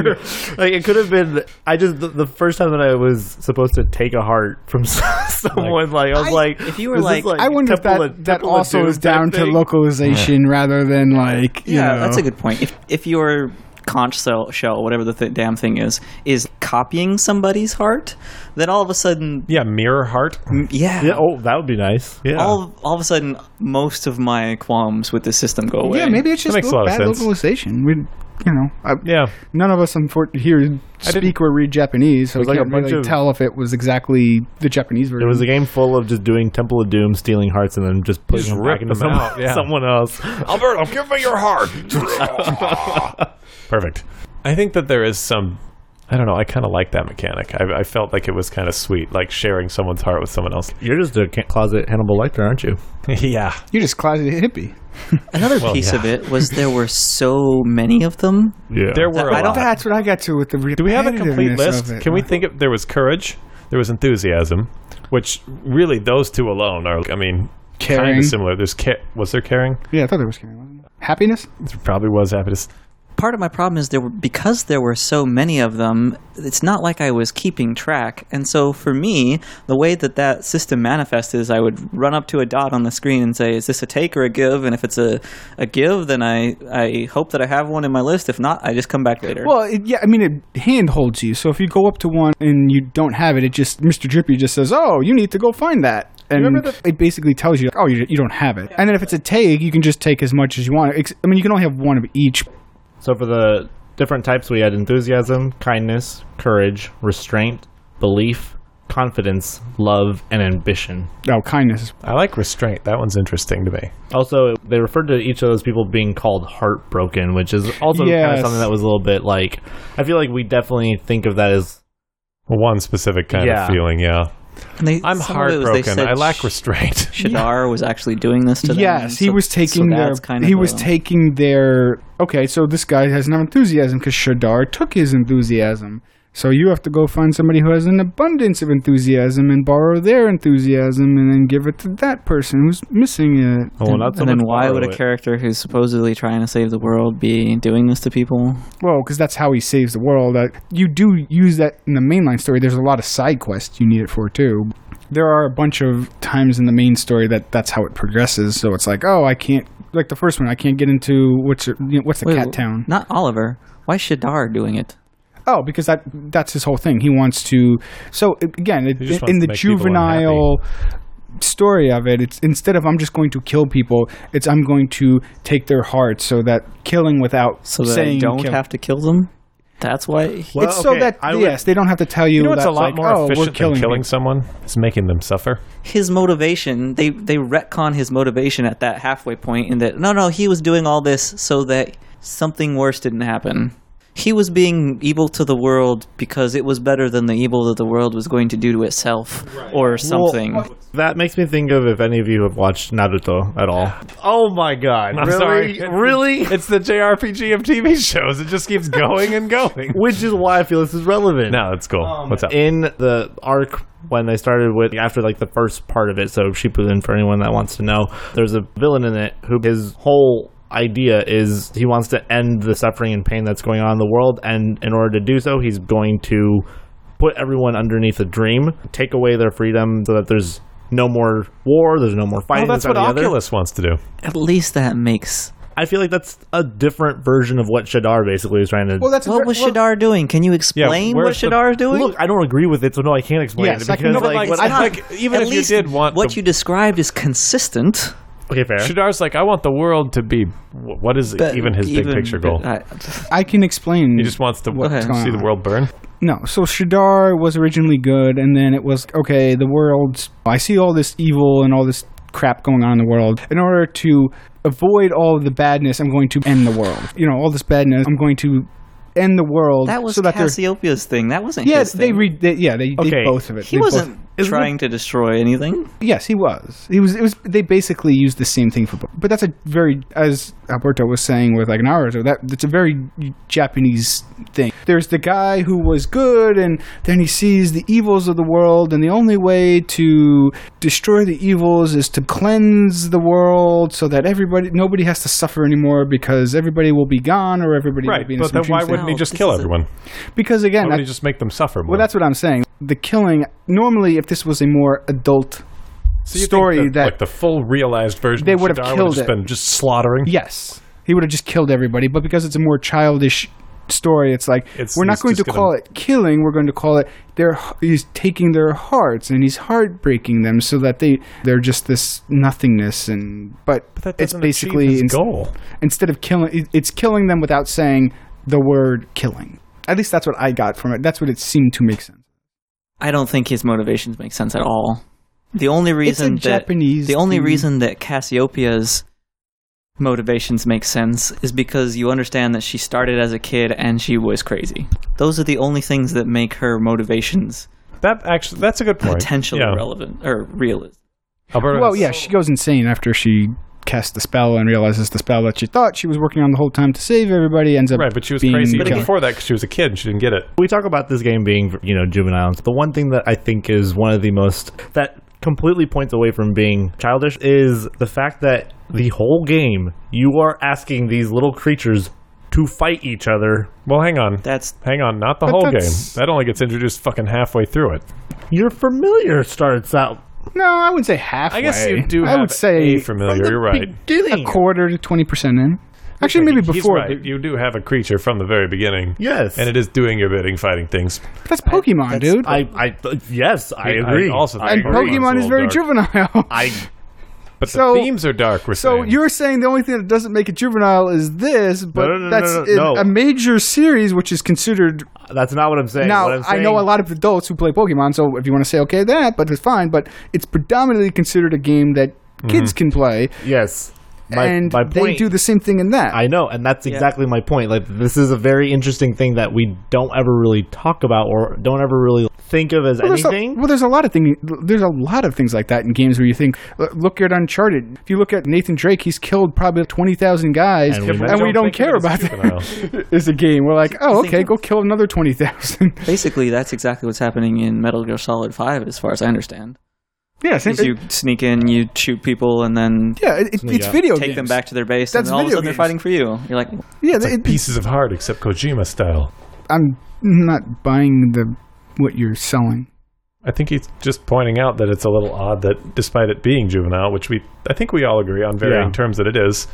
E: like it could have been I just the, the first time that I was supposed to take a heart from someone like, I was like
D: if you were
E: is this,
D: like-
B: I wonder if
E: Temple
B: that,
E: of-
B: that also is down to
E: thing?
B: localization rather than like you
D: Yeah,
B: know.
D: that's a good point. If if your conch shell, shell whatever the th- damn thing is, is copying somebody's heart, then all of a sudden,
C: Yeah, mirror heart.
D: m- yeah,
E: Yeah, oh, that would be nice. Yeah.
D: all all of a sudden, most of my qualms with the system go away.
B: Yeah, maybe it's
C: That
B: just
C: makes a lot of
B: bad
C: sense.
B: localization. We, you know, I,
C: Yeah.
B: none of us unfortunately here speak or read Japanese, so we
E: was like
B: can't
E: a bunch
B: really
E: of-
B: tell if it was exactly the Japanese version.
E: It was a game full of just doing Temple of Doom, stealing hearts, and then just putting
C: Just
E: them back into
C: them
E: someone,
C: out, yeah.
E: someone else.
C: Alberto, give me your heart. Perfect. I think that there is some. I don't know. I kind of like that mechanic. I, I felt like it was kind of sweet, like sharing someone's heart with someone else.
E: You're just a ca- closet Hannibal Lecter, aren't you?
C: yeah.
B: You're just closet hippie.
D: Another
C: Well,
D: piece
C: yeah.
D: of it was there were so many of them.
E: Yeah.
C: There were a
D: I don't-
C: lot.
B: That's what I got to with the.
C: Do we have a complete list?
B: it.
C: Can we think of? There was courage. There was enthusiasm, which really those two alone are. I mean, kind
B: Caring.
C: of similar. There's ca- was there caring?
B: Yeah, I thought there was caring. wasn't there? Happiness.
C: There probably was happiness.
D: Part of my problem is there were because there were so many of them. It's not like I was keeping track, and so for me, the way that that system manifests is I would run up to a dot on the screen and say, "Is this a take or a give?" And if it's a, a give, then I I hope that I have one in my list. If not, I just come back later.
B: Well, it, yeah, I mean, it handholds you. So if you go up to one and you don't have it, it just Mr. Drippy just says, "Oh, you need to go find that." And
C: Remember the-
B: it basically tells you, "Oh, you, you don't have it." And then if it's a take, you can just take as much as you want. I mean, you can only have one of each.
E: So for the different types, we had enthusiasm, kindness, courage, restraint, belief, confidence, love, and ambition.
B: Oh, kindness.
C: I like restraint. That one's interesting to me.
E: Also, they referred to each of those people being called heartbroken, which is also kind of something that was a little bit like. I feel like we definitely think of that as
C: One specific kind
E: Yeah.
C: of feeling. Yeah.
D: And they,
C: I'm
D: some of was they
C: heartbroken. I lack restraint.
D: Shadar was actually doing this to them.
B: Yes, he
D: so-
B: was
D: so
B: taking their.
D: that's kind of
B: he was
D: a-
B: taking their. Okay, so this guy has no enthusiasm because Shadar took his enthusiasm. So you have to go find somebody who has an abundance of enthusiasm and borrow their enthusiasm and then give it to that person who's missing it.
E: oh, not so
D: and then why would a
E: borrow it.
D: character who's supposedly trying to save the world be doing this to people?
B: Well, because that's how he saves the world. Uh, you do use that in the mainline story. There's a lot of side quests you need it for too. There are a bunch of times in the main story that that's how it progresses. So it's like, oh, I can't like the first one. I can't get into what's it- you know, what's the
D: Wait,
B: cat town.
D: Not Oliver. Why is Shadar doing it?
B: Oh, because that that's his whole thing. He wants to. So again, it, in, in the
C: to make people
B: juvenile story of it, it's instead of I'm just going to kill people, it's I'm going to take their hearts, so that killing without
D: So that
B: saying
D: I don't
B: kill-
D: have to kill them? That's why.
E: Well,
B: it's so
E: okay,
B: that
E: I would-
B: yes, they don't have to tell you.
C: You know what's a lot
B: like,
C: more
B: oh,
C: efficient
B: killing
C: than killing
B: people.
C: someone? Is making them suffer.
D: his motivation they they retcon his motivation at that halfway point in that no no he was doing all this so that something worse didn't happen he was being evil to the world because it was better than the evil that the world was going to do to itself or something
E: That makes me think of if any of you have watched Naruto at all. Oh my god!
C: I'm
E: really?
C: sorry.
E: Really?
C: It's the JRPG of TV shows. It just keeps going and going.
E: Which is why I feel this is relevant.
C: No, that's cool. Um, What's up?
E: in the arc when they started with after like the first part of it so shippuden for anyone that wants to know there's a villain in it who his whole idea is he wants to end the suffering and pain that's going on in the world and in order to do so he's going to put everyone underneath a dream take away their freedom so that there's no more war there's no more fighting
C: that's what
E: or the other.
C: Oculus wants to do.
D: at least that makes
E: i feel like that's a different version of what shadar basically is trying to
B: Well, that's
D: what
B: ver-
D: was
B: well,
D: Shadar doing? Can you explain what Shadar is doing?
E: look i don't agree with it so no i can't explain
B: Yes,
E: it
B: I can-
E: because
B: no,
E: like,
C: like,
E: what
C: it's
E: I-
C: not- even if you did want
D: what
C: the-
D: you described is consistent.
E: Okay fair
C: Shadar's like, I want the world to be. What is
D: but
C: even his big picture goal?
D: I-
B: I can explain.
C: he just wants to
B: what's
D: ahead.
C: see the world burn.
B: No, so Shadar was originally good, and then it was okay. The world, I see all this evil and all this crap going on in the world. In order to avoid all of the badness, I'm going to end the world. You know, all this badness, I'm going to end the world.
D: that was
B: so that they're-
D: Cassiopeia's thing. That wasn't
B: Yeah,
D: his
B: they
D: thing.
B: read. They, yeah, they,
E: Okay.
B: they both of it.
D: he
B: They both-
D: wasn't
E: Isn't
D: trying to destroy anything.
B: Yes, he was. He was. It was. They basically used the same thing for both. But that's a very, as Alberto was saying with like an hour. That that's a very Japanese thing. There's the guy who was good, and then he sees the evils of the world, and the only way to destroy the evils is to cleanse the world, so that everybody, nobody has to suffer anymore, because everybody will be gone, or everybody
C: Right,
B: will be in
C: but
B: some
C: then why wouldn't he just kill everyone?
B: Because again,
C: Why would
B: I-
C: he just make them suffer more?
B: well, that's what I'm saying. The killing normally, if this was a more adult
C: So
B: story
C: that,
B: that
C: like the full realized version,
B: They would have killed
C: just
B: it.
C: been just slaughtering.
B: Yes, he would have just killed everybody. But because it's a more childish story, it's like
C: It's-
B: we're not going to call it killing. We're going to call it their. He's taking their hearts and he's heartbreaking them so that they they're just this nothingness. And but,
C: But
B: it's basically
C: achieve his
B: ins-
C: goal.
B: instead of killing, it's killing them without saying the word killing. At least that's what I got from it. That's what it seemed to make sense.
D: I don't think his motivations make sense at all. The only reason that
B: Japanese
D: the only
B: thing.
D: reason that Cassiopeia's motivations make sense is because you understand that she started as a kid and she was crazy. Those are the only things that make her motivations
C: That actually, that's a good point.
D: potentially
C: Yeah.
D: relevant or realistic.
C: Alberto
B: Well,
C: has-
B: yeah, she goes insane after she casts the spell and realizes the spell that she thought she was working on the whole time to save everybody ends up
C: Right, but she was crazy
B: killed.
C: even before that because she was a kid and she didn't get it.
E: we talk about this game being you know juvenile the one thing that i think is one of the most that completely points away from being childish is the fact that the whole game you are asking these little creatures to fight each other
C: Well, hang on.
D: That's
C: Hang on, not the whole game. That only gets introduced fucking halfway through it.
E: your familiar starts out
B: No, I wouldn't say halfway.
C: I guess you do
B: I would say
C: a familiar. You're right.
E: beginning.
B: a quarter to twenty percent in. Actually, maybe
C: He's
B: before.
C: right. You do have a creature from the very beginning.
E: yes
C: And it is doing your bidding, fighting things.
B: That's Pokemon, dude.
E: I, I yes i agree
C: also
E: I
B: and
C: think
E: agree.
B: Pokemon is
C: a
B: very
C: little
B: juvenile.
E: i
C: But
B: So-
C: the themes are dark. We're
B: So
C: saying.
B: you're saying the only thing that doesn't make it juvenile is this, but
E: no, no,
B: that's
E: no,
B: in
E: no.
B: a major series, which is considered.
E: that's not what i'm saying
B: now,
E: what I'm
B: I know a lot of adults who play Pokemon, so if you want to say okay that, but it's fine. But it's predominantly considered a game that kids mm-hmm. can play,
E: yes my,
B: and
E: my
B: they
E: point
B: do the same thing in that.
E: I know, and that's
D: Yeah.
E: exactly my point. Like, this is a very interesting thing that we don't ever really talk about or don't ever really think of as
B: Well, there's,
E: anything.
B: a, well, there's a lot of thing. There's a lot of things like that in games where you think, look at Uncharted. If you look at Nathan Drake, he's killed probably twenty thousand guys,
E: And
B: and
E: we
B: we,
E: don't
B: don't, care
C: of it
B: about that. It's a game. We're like, oh, okay, go kill another twenty thousand.
D: basically that's exactly what's happening in Metal Gear Solid 5 as far as I understand.
B: Yeah, same,
D: Is you sneak in, you shoot people and then
B: yeah, it, it, it's
E: out.
B: video
D: take
B: games.
D: them back to their base
B: That's
D: and all of a
B: video
D: sudden they're fighting for you. You're like,
B: Yeah,
C: It's like
B: it-
C: pieces of heart, except Kojima style.
B: I'm not buying the what you're selling.
C: I think he's just pointing out that it's a little odd that despite it being juvenile, which we I think we all agree on varying
E: Yeah.
C: terms that it is,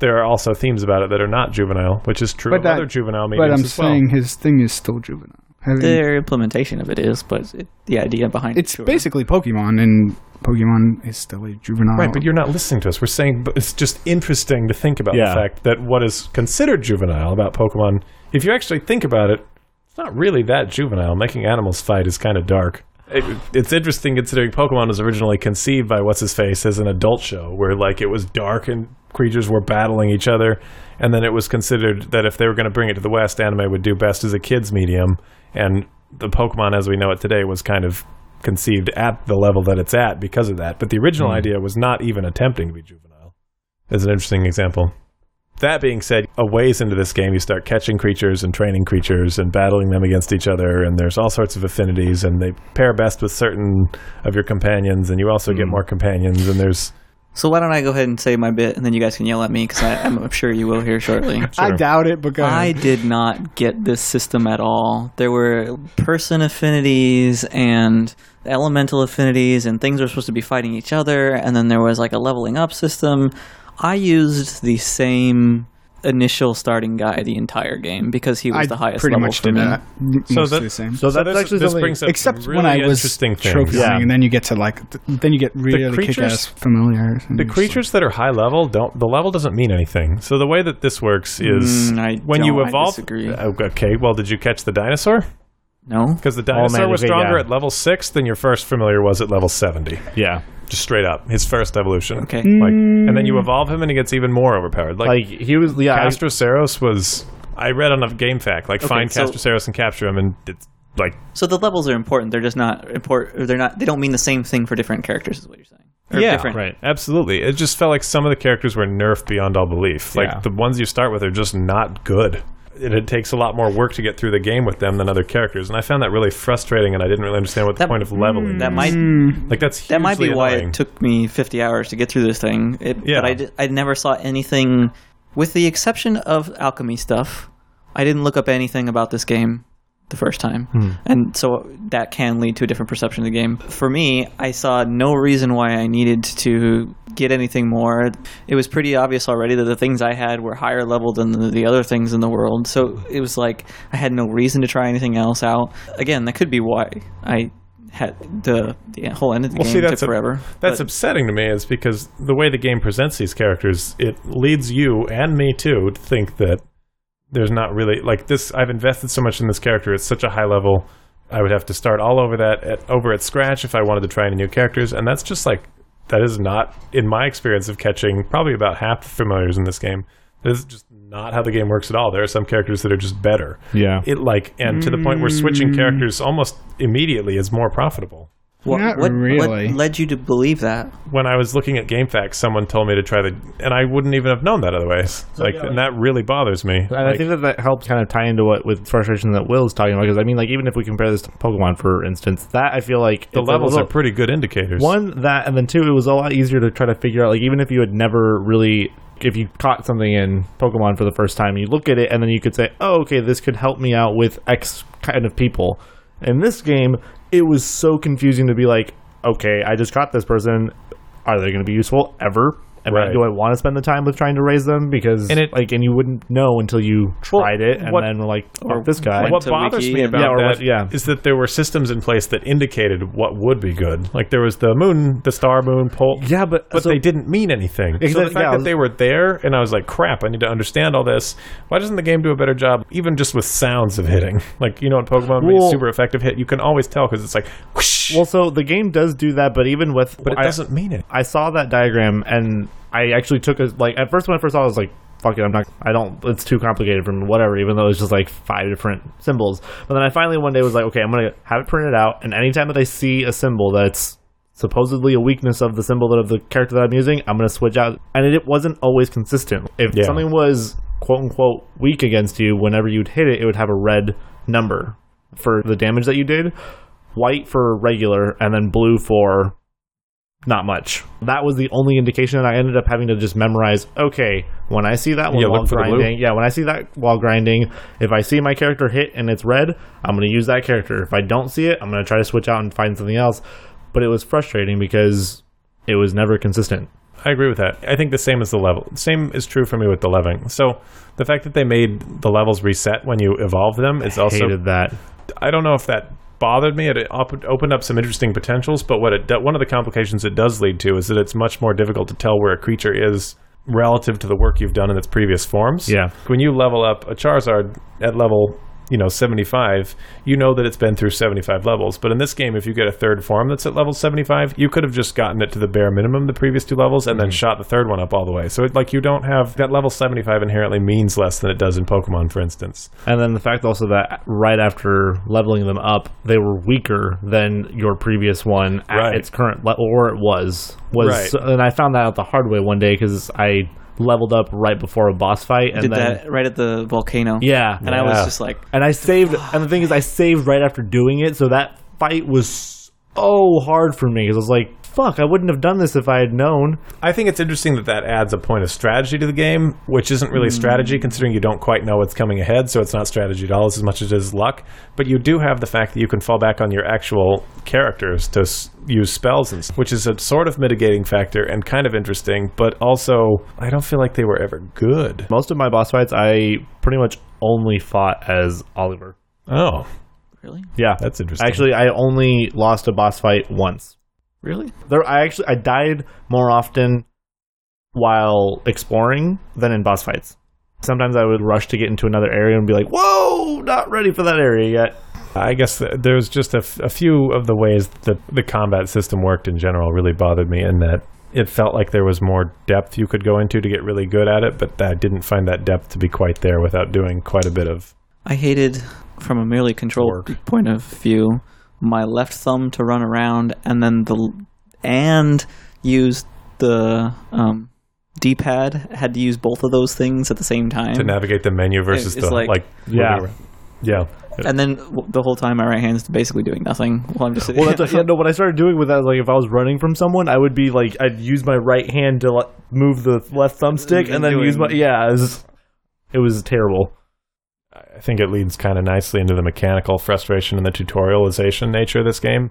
C: there are also themes about it that are not juvenile, which is true
B: But
C: of
B: that-
C: other juvenile
B: But I'm
C: as well.
B: saying his thing is still juvenile. Having-
D: their implementation of it is, but it, the idea behind
B: it's
D: it. sure.
B: basically Pokemon, and Pokemon is still a juvenile.
C: Right, but you're not listening to us. We're saying but it's just interesting to think about
E: Yeah.
C: the fact that what is considered juvenile about Pokemon, if you actually think about it, it's not really that juvenile. Making animals fight is kind of dark. It, it's interesting considering Pokemon was originally conceived by what's his face as an adult show, where like it was dark and creatures were battling each other, and then it was considered that if they were going to bring it to the West, anime would do best as a kids medium, and the Pokemon as we know it today was kind of conceived at the level that it's at because of that. But the original hmm. idea was not even attempting to be juvenile. As an interesting example. That being said, a ways into this game, you start catching creatures and training creatures and battling them against each other, and there's all sorts of affinities, and they pair best with certain of your companions, and you also get hmm. more companions, and there's
D: So why don't I go ahead and say my bit, and then you guys can yell at me because I'm sure you will here shortly.
B: I doubt it. But
D: I did not get this system at all. There were person affinities and elemental affinities, and things were supposed to be fighting each other, and then there was like a leveling up system. I used the same initial starting guy the entire game because he was
B: I
D: the highest
B: pretty
D: level
B: much
D: for
B: did
D: me.
B: that. M-
C: So
B: mostly
C: that-
B: the same.
E: So that's
C: this,
E: actually
C: this
E: something-
C: brings up
B: Except
C: some
B: when
C: really
B: I was
C: interesting
B: trophy
C: things.
E: Yeah.
B: hunting, and then you get to like, th- then you get really
C: creatures-
B: kick-ass familiars. and
C: The
B: you're just
C: creatures that are high level don't. The level doesn't mean anything. So the way that this works is
D: Mm, I
C: when you
D: don't, I
C: evolve.
D: disagree.
C: Uh, Okay, well, did you catch the dinosaur?
D: No,
C: Because the
E: Oh, man,
C: dinosaur was
E: okay,
C: stronger
E: yeah.
C: at level six than your first familiar was at level seventy.
E: yeah,
C: Just straight up, his first evolution.
D: Okay.
C: Like, and then mm. you evolve him, and he gets even more overpowered. Like,
E: like he was. Yeah, I-
C: Castroceros was. I read on a game fact, like find
D: so-
C: Castroceros and capture him, and it's like
D: so the levels are important. They're just not important. They're not. They don't mean the same thing for different characters. Is what you're saying? Or
C: yeah,
D: different.
E: right.
C: absolutely. It just felt like some of the characters were nerfed beyond all belief. Like
E: Yeah.
C: the ones you start with are just not good. It, it takes a lot more work to get through the game with them than other characters, and I found that really frustrating. And I didn't really understand what the point of leveling. Mm.
D: That
C: is.
D: might mm.
C: like that's
D: that might be
C: hugely
D: why it took me 50 hours to get through this thing. It,
C: Yeah.
D: But I, di- I never saw anything, with the exception of alchemy stuff. I didn't look up anything about this game the first time, hmm. and so that can lead to a different perception of the game. For me, I saw no reason why I needed to get anything more. It was pretty obvious already that the things I had were higher level than the, the other things in the world. So it was like I had no reason to try anything else out. Again, that could be why I had the the whole end of the
C: Well,
D: game
C: see,
D: took
C: that's a-
D: forever.
C: That's
D: But-
C: upsetting to me, is because the way the game presents these characters, it leads you and me too to think that there's not really like this. I've invested so much in this character. It's such a high level. I would have to start all over that at, over at scratch if I wanted to try any new characters, and that's just like that is not in my experience of catching probably about half the familiars in this game. This is just not how the game works at all. There are some characters that are just better.
E: Yeah.
C: It like and to the point where switching characters almost immediately is more profitable.
D: What,
B: Not
D: what,
B: really.
D: what led you to believe that?
C: When I was looking at GameFAQs, someone told me to try the, and I wouldn't even have known that otherwise. like, and that really bothers me.
E: And I think that that helps kind of tie into what with frustration that Will is talking about. Because I mean, like even if we compare this to Pokemon, for instance, that I feel like
C: the levels
E: little-
C: are pretty good indicators.
E: One that, and then two, it was a lot easier to try to figure out. Like even if you had never really, if you caught something in Pokemon for the first time, you look at it and then you could say, "Oh, okay, this could help me out with X kind of people." In this game, it was so confusing to be like, "Okay, I just caught this person. Are they going to be useful ever?" And
C: Right.
E: do I want to spend the time with trying to raise them? Because
C: And it-
E: like, and you wouldn't know until you
C: Well,
E: tried it, and
C: what-
E: then were like,
D: Or
E: or this guy.
C: what bothers
D: Wiki
C: me about
E: Yeah,
C: that
E: what- yeah.
C: is that there were systems in place that indicated what would be good. Like there was the moon, the star moon pole.
E: yeah, but
C: But
E: so-
C: they didn't mean anything. so the
E: Exactly,
C: fact
E: yeah, I
C: that they were there, and I was like, "Crap! I need to understand all this." Why doesn't the game do a better job, even just with sounds of hitting? Like you know, in Pokemon, when you
E: Well-
C: super effective hit, you can always tell because it's like, whoosh,
E: Well, so the game does do that, but even with
C: but it
E: I-
C: doesn't mean it.
E: I saw that diagram and I actually took a like at first when I first saw it, I was like, fuck it, I'm not I don't it's too complicated for me, whatever, even though it's just like five different symbols. But then I finally one day was like, okay, I'm gonna have it printed out and anytime that I see a symbol that's supposedly a weakness of the symbol that of the character that I'm using, I'm gonna switch out and it, it wasn't always consistent. If
C: Yeah.
E: something was quote unquote weak against you, whenever you'd hit it, it would have a red number for the damage that you did, white for regular, and then blue for not much. That was the only indication, and I ended up having to just memorize. Okay, when I see that one
C: Yeah,
E: while
C: look for the blue.
E: grinding, yeah, when I see that while grinding, if I see my character hit and it's red, I'm going to use that character. If I don't see it, I'm going to try to switch out and find something else. But it was frustrating because it was never consistent.
C: I agree with that. I think the same as the level. Same is true for me with the leveling. So the fact that they made the levels reset when you evolve them is also
E: Hated that.
C: I don't know if that bothered me. It op- opened up some interesting potentials, but what it do- one of the complications it does lead to is that it's much more difficult to tell where a creature is relative to the work you've done in its previous forms.
E: Yeah.
C: When you level up a Charizard at level, you know, 75, you know that it's been through 75 levels. But in this game, if you get a third form that's at level 75, you could have just gotten it to the bare minimum the previous two levels and then mm-hmm. shot the third one up all the way. So it, like you don't have that level 75 inherently means less than it does in Pokemon, for instance.
E: And then the fact also that right after leveling them up, they were weaker than your previous one at
C: Right.
E: its current level, or it was was.
C: Right.
E: And I found that out the hard way one day because I leveled up right before a boss fight, and
D: Did
E: then
D: that right at the volcano.
E: yeah,
D: And I was just like,
E: and I saved. And the thing is, I saved right after doing it, so that fight was so hard for me because I was like, "Fuck, I wouldn't have done this if I had known."
C: I think it's interesting that that adds a point of strategy to the game, which isn't really hmm. strategy considering you don't quite know what's coming ahead, so it's not strategy at all as much as it is luck. But you do have the fact that you can fall back on your actual characters to s- use spells, and, s- which is a sort of mitigating factor and kind of interesting, but also I don't feel like they were ever good.
E: Most of my boss fights, I pretty much only fought as Oliver.
C: Oh,
D: really?
E: Yeah,
C: that's interesting.
E: Actually, I only lost a boss fight once.
D: Really?
E: There, I actually I died more often while exploring than in boss fights. Sometimes I would rush to get into another area and be like, "Whoa, not ready for that area yet."
C: I guess there's just a, f- a few of the ways that the combat system worked in general really bothered me in that it felt like there was more depth you could go into to get really good at it, but I didn't find that depth to be quite there without doing quite a bit of.
D: I hated, from a merely control
C: Work.
D: point of view, my left thumb to run around and then the and use the um, D-pad. Had to use both of those things at the same time.
C: To navigate the menu versus
D: It's
C: the
D: like-
C: like,
E: Yeah.
C: moving around. yeah.
D: and then w- the whole time my right hand's basically doing nothing while I'm just sitting.
E: Well, that's yeah, no. What I started doing with that, like, if I was running from someone, I would be like, I'd use my right hand to like, move the left thumbstick, and then
D: Doing-
E: use my yeah. It was, it was terrible.
C: I think it leads kind of nicely into the mechanical frustration and the tutorialization nature of this game.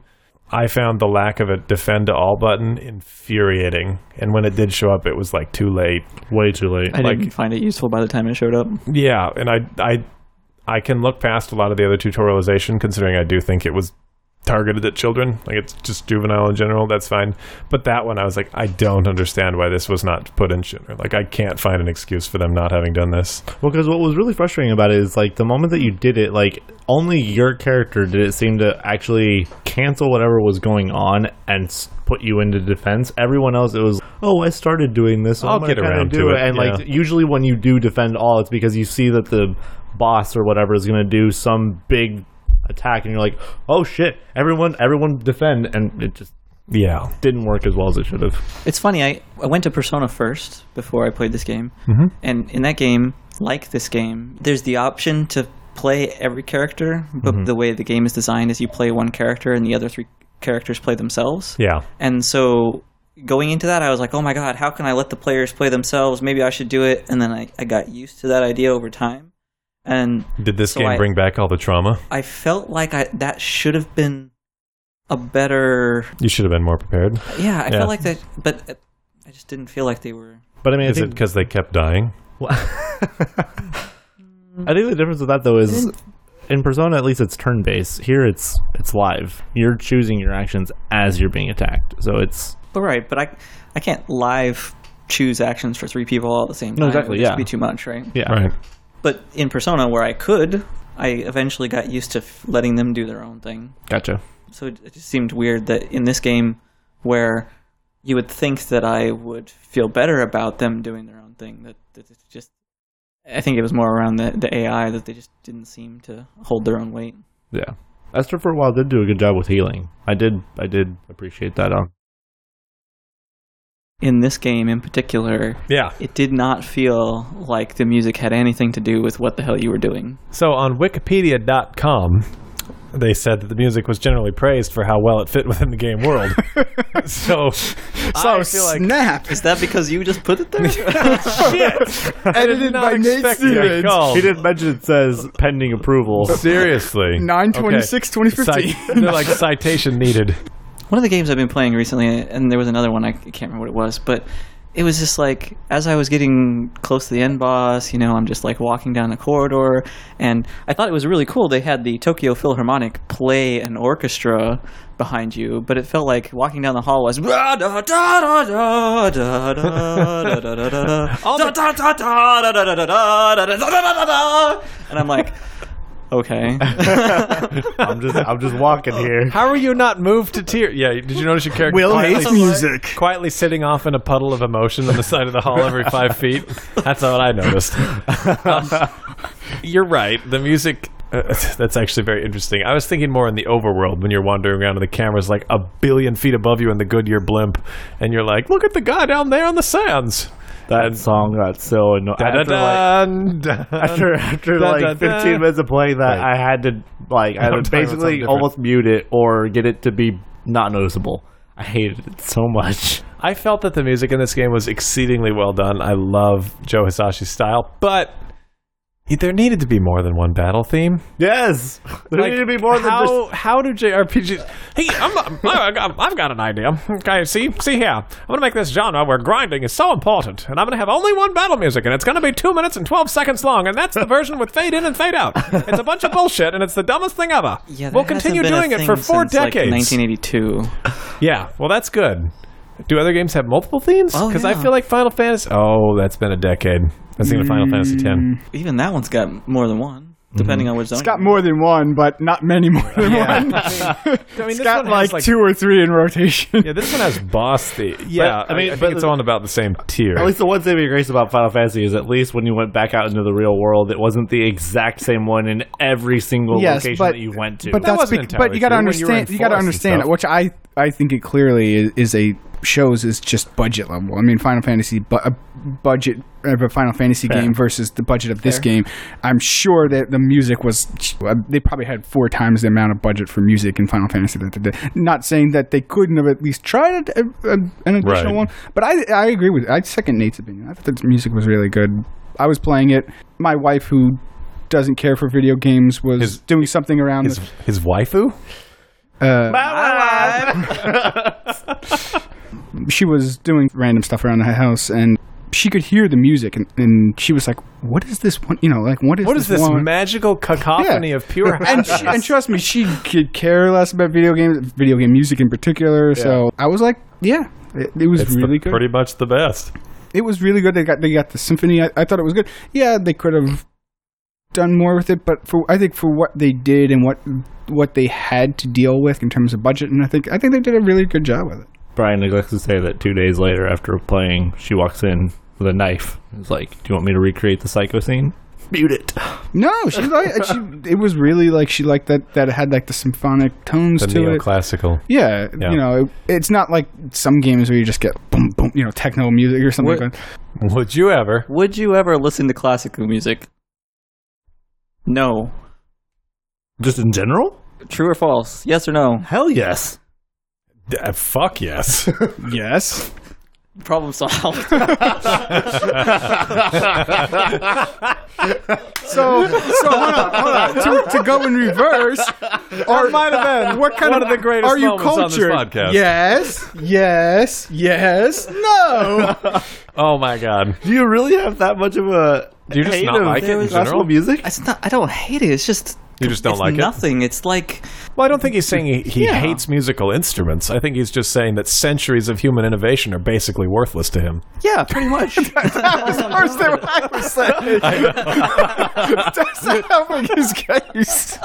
C: I found the lack of a defend to all button infuriating, and when it did show up, it was like too late.
E: Way too late.
D: I
C: like-
D: didn't find it useful by the time it showed up.
C: Yeah, and I I I can look past a lot of the other tutorialization, considering I do think it was targeted at children. Like it's just juvenile in general. That's fine. But that one, I was like, I don't understand why this was not put in sooner. Like I can't find an excuse for them not having done this.
E: Well, because what was really frustrating about it is like the moment that you did it, like only your character did it seem to actually cancel whatever was going on and put you into defense. Everyone else, it was, oh, I started doing this. So
C: I'll
E: I'm
C: get around
E: do
C: to
E: it.
C: it,
E: And like usually when you do defend all, it's because you see that the boss or whatever is going to do some big attack, and you're like, oh shit, everyone, everyone defend, and it just
C: Yeah.
E: didn't work as well as it should have.
D: It's funny. I, I went to Persona first before I played this game,
C: Mhm.
D: and in that game, like this game, there's the option to play every character, but the way the game is designed is you play one character and the other three characters play themselves.
C: Yeah.
D: And so going into that, I was like, oh my god, how can I let the players play themselves? Maybe I should do it. And then I, I got used to that idea over time. And
C: Did this
D: So
C: game
D: I-
C: bring back all the trauma?
D: I felt like I that should have been a better.
C: You should have been more prepared.
D: Yeah, I
C: Yeah.
D: felt like that, but I just didn't feel like they were.
E: But I mean, I
C: Is it because they kept dying?
E: I think the difference with that though is in Persona at least it's turn based. Here it's it's live. You're choosing your actions as you're being attacked. So it's
D: But right, but I I can't live choose actions for three people all at the same time.
E: No, exactly,
D: It
E: yeah.
D: be too much, right?
E: yeah.
C: Right.
D: But in Persona, where I could, I eventually got used to f- letting them do their own thing.
E: Gotcha.
D: So it, it just seemed weird that in this game, where you would think that I would feel better about them doing their own thing, that, that it's just. I think it was more around the, the AI that they just didn't seem to hold their own weight.
E: Yeah. Esther for a while did do a good job with healing. I did I did appreciate that on
D: In this game in particular,
C: Yeah.
D: it did not feel like the music had anything to do with what the hell you were doing.
C: So on Wikipedia.com, they said that the music was generally praised for how well it fit within the game world. so,
B: So
C: I feel like
B: snap.
D: Is that because you just put it there?
C: shit.
B: Edited
C: not
B: by Nate
C: expect to
B: Stevens.
E: He didn't mention it says pending approval.
C: Seriously.
B: 926 2015.
C: Cit- they're like citation needed
D: one of the games I've been playing recently, and there was another one I can't remember what it was, but it was just like as I was getting close to the end boss, you know, I'm just like walking down the corridor, and I thought it was really cool. They had the Tokyo Philharmonic play an orchestra behind you, but it felt like walking down the hall was and I'm like okay.
E: I'm just I'm just walking here.
C: How are you not moved to tears? Yeah, did you notice your character
B: Will
C: quietly,
B: hates music.
C: quietly sitting off in a puddle of emotion on the side of the hall every five feet? That's what I noticed. Um, you're right. The music. Uh, that's actually very interesting. I was thinking more in the overworld when you're wandering around and the camera's like a billion feet above you in the Goodyear blimp, and you're like, "Look at the guy down there on the sands."
E: That song got so annoying. After, like,
C: Dun,
E: after after
C: Dun,
E: like
C: dun,
E: 15
C: dun.
E: minutes of playing that,
C: Right.
E: I had to like I had to
C: talking about something
E: basically almost mute it or get it to be not noticeable. I hated it so much.
C: I felt that the music in this game was exceedingly well done. I love Joe Hisaishi's style, but there needed to be more than one battle theme.
E: Yes, there
C: Like,
E: needed to be more than
C: how,
E: just.
C: how do JRPGs? Hey, I'm, I got, I've got an idea. Okay, see, see here. I'm gonna make this genre where grinding is so important, and I'm gonna have only one battle music, and it's gonna be two minutes and twelve seconds long, and that's the version with fade in and fade out. It's a bunch of bullshit, and it's the dumbest thing ever.
D: Yeah,
C: we'll continue doing it for four
D: since, like,
C: decades.
D: 1982.
C: Yeah, well, that's good. Do other games have multiple themes?
D: Oh,
C: Because I feel like Final Fantasy. Oh, that's been a decade. I was thinking of Final Fantasy X. Mm.
D: Even that one's got more than one, mm-hmm. depending on which zone.
B: It's got more than one, but not many more than one.
C: I mean,
B: it's
C: this
B: got
C: one
B: like,
C: has,
B: two or three in rotation.
C: Yeah, this one has boss theme. Yeah,
E: I
C: I
E: mean,
C: mean, I
E: but
C: think it's
E: the-
C: on about the same tier.
E: At least the one saving grace about Final Fantasy is at least when you went back out into the real world, it wasn't the exact same one in every single
B: Yes,
E: location
B: but-
E: that you went to.
B: But
C: That
B: that's
C: wasn't
B: bec-
C: entirely
B: but you got to
C: true when you were in
B: understand. You got to
C: forests and
B: understand
C: stuff.
B: which I I think it clearly is, is a shows is just budget level. I mean, Final Fantasy bu- a budget of a Final Fantasy
E: Fair.
B: game versus the budget of this
D: Fair.
B: game. I'm sure that the music was uh, they probably had four times the amount of budget for music in Final Fantasy that they did. Not saying that they couldn't have at least tried a, a, uh, an additional
C: Right.
B: one, but I I agree with I second Nate's opinion. I thought the music was really good. I was playing it. My wife who doesn't care for video games was
C: His-
B: doing something around
C: his his waifu.
B: uh, she was doing random stuff around the house and she could hear the music, and, and she was like, "What is this one? You know, like what is
C: What is this
B: one?
C: magical cacophony
B: Yeah.
C: of pure
B: and, she, and trust me, she could care less about video games, video game music in particular. So I was like, yeah, it, it was
C: It's the-
B: really good.
C: pretty much the best.
B: it was really good. They got they got the symphony. I, I thought it was good. Yeah, they could have done more with it, but for I think for what they did and what what they had to deal with in terms of budget, and I think I think they did a really good job with it.
E: Brian neglects to say that two days later, after playing, she walks in with a knife. It's like, "Do you want me to recreate the psycho scene?" Mute it.
B: No, she like uh, she. It was really like she liked that that it had like the symphonic tones
C: The
B: to it.
C: neoclassical.
B: Yeah,
C: Yeah.
B: you know, it, it's not like some games where you just get boom boom, you know, techno music or something
D: What-
B: like that.
C: Would you ever?
D: Would you ever listen to classical music? No.
E: Just in general?
D: True or false? Yes or no?
E: Hell yes.
C: D- uh, fuck yes.
B: Yes.
D: Problem solved.
B: So, so hold on, hold on. To, to go in reverse, or
C: might have been
B: what kind
C: one
B: of,
C: of the greatest
B: are you
C: moments on this
B: cultured?
C: podcast.
B: Yes, yes, yes. No.
C: oh my god.
E: Do you really have that much of a
C: Do you just
E: hate
C: not
E: of
C: like it in
E: classical
C: general?
E: music?
D: it's not. I don't hate it. It's just.
C: You just don't
D: it's
C: like it?
D: nothing. It's like
C: Well, I don't think he's saying he, he
D: Yeah.
C: hates musical instruments. I think he's just saying that centuries of human innovation are basically worthless to him.
D: yeah, pretty much.
B: First thing I was saying. That's not helping his case.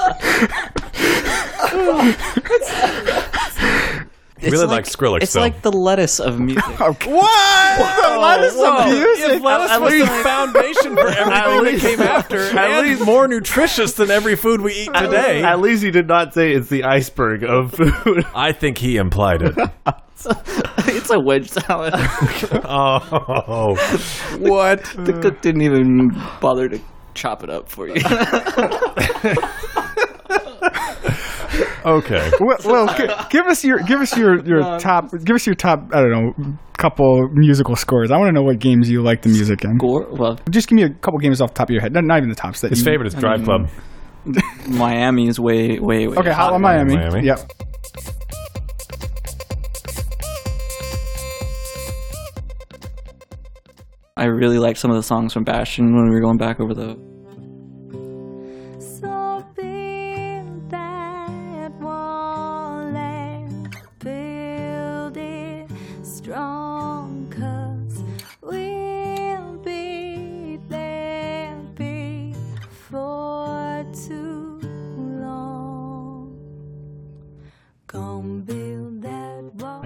C: He really likes Skrillex,
D: It's
C: though.
D: like the lettuce of music.
B: What? What is
C: Whoa.
B: some music?
C: If lettuce
D: At
C: was the foundation for everything that
E: least-
C: came after,
E: at
C: and
E: least-
C: more nutritious than every food we eat today.
E: At least he did not say it's the iceberg of food.
C: I think he implied it.
D: it's a wedge salad.
C: oh, what?
D: the cook didn't even bother to chop it up for you.
C: Okay.
B: Well, well gi- give us your give us your, your um, top give us your top I don't know couple musical scores. I want to know what games you like the music in.
D: Gore, well,
B: Just give me a couple games off the top of your head. Not, not even the tops. That
C: His
B: you-
C: favorite is Drive mm. Club.
D: Miami is way, way, way.
B: Okay,
D: hotter.
B: Hotline Miami.
C: Miami.
B: Yep.
D: I really liked some of the songs from Bastion when we were going back over the.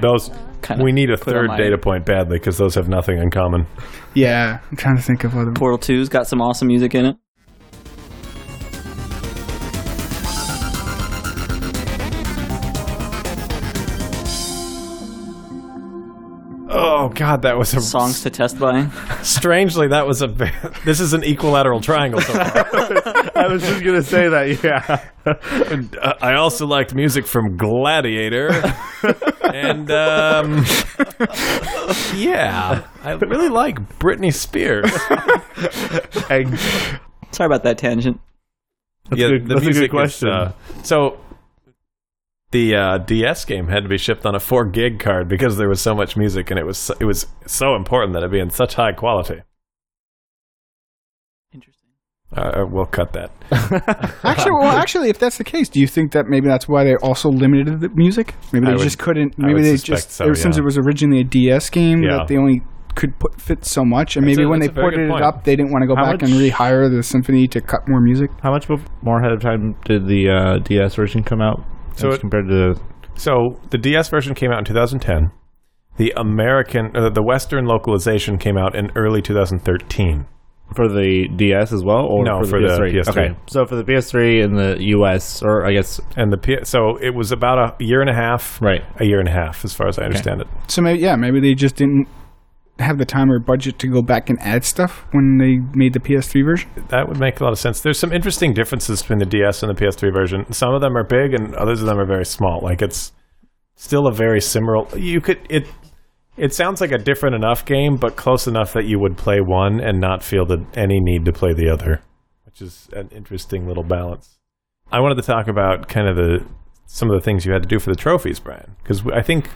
C: Those.
D: Kinda
C: We need a
D: put on
C: third
D: my-
C: data point badly because those have nothing in common.
B: Yeah, I'm trying to think of other.
D: Portal 2's got some awesome music in it.
C: Oh God, that was a
D: Songs to test by.
C: Strangely, that was a. ve- This is an equilateral triangle so far.
E: I was just gonna say that. Yeah.
C: And, uh, I also liked music from Gladiator, and um, yeah, I really like Britney Spears.
E: And
D: Sorry about that tangent.
E: That's
C: yeah,
E: a good,
C: the
E: that's a
C: music
E: good question.
C: Is, uh, so the uh, DS game had to be shipped on a four gig card because there was so much music, and it was it was so important that it be in such high quality.
D: Interesting.
C: Uh, we'll cut that.
B: Actually, well, actually, if that's the case, do you think that maybe that's why they also limited the music? Maybe
C: I
B: they
C: would-
B: just couldn't.
C: I
B: Maybe
C: would
B: they
C: suspect
B: just
C: so,
B: ever since
C: yeah.
B: it was originally a DS game
C: Yeah.
B: that they only could put fit so much, and
C: That's
B: maybe
C: a-
B: when they
C: that's a very
B: ported
C: good
B: it
C: point.
B: up, they didn't want to go
E: How
B: back and
E: much-
B: rehire the symphony to cut more music.
E: How much bef- more ahead of time did the uh, DS version come out?
C: So
E: as
C: it-
E: compared to
C: So the DS version came out in 2010. The American, uh, the Western localization came out in early 2013.
E: For the DS as well, or
C: No,
E: for the,
C: for the
E: PS3?
C: PS3.
E: Okay, so for the PS3 in the US, or I guess
C: And the P- so it was about a year and a half,
E: right.
C: a year and a half, as far as I understand it.
B: So maybe yeah, maybe they just didn't have the time or budget to go back and add stuff when they made the PS3 version.
C: That would make a lot of sense. There's some interesting differences between the DS and the PS3 version. Some of them are big, and others of them are very small. Like it's still a very similar. You could it. It sounds like a different enough game, but close enough that you would play one and not feel the, any need to play the other, which is an interesting little balance. I wanted to talk about kind of the some of the things you had to do for the trophies, Brian, because I think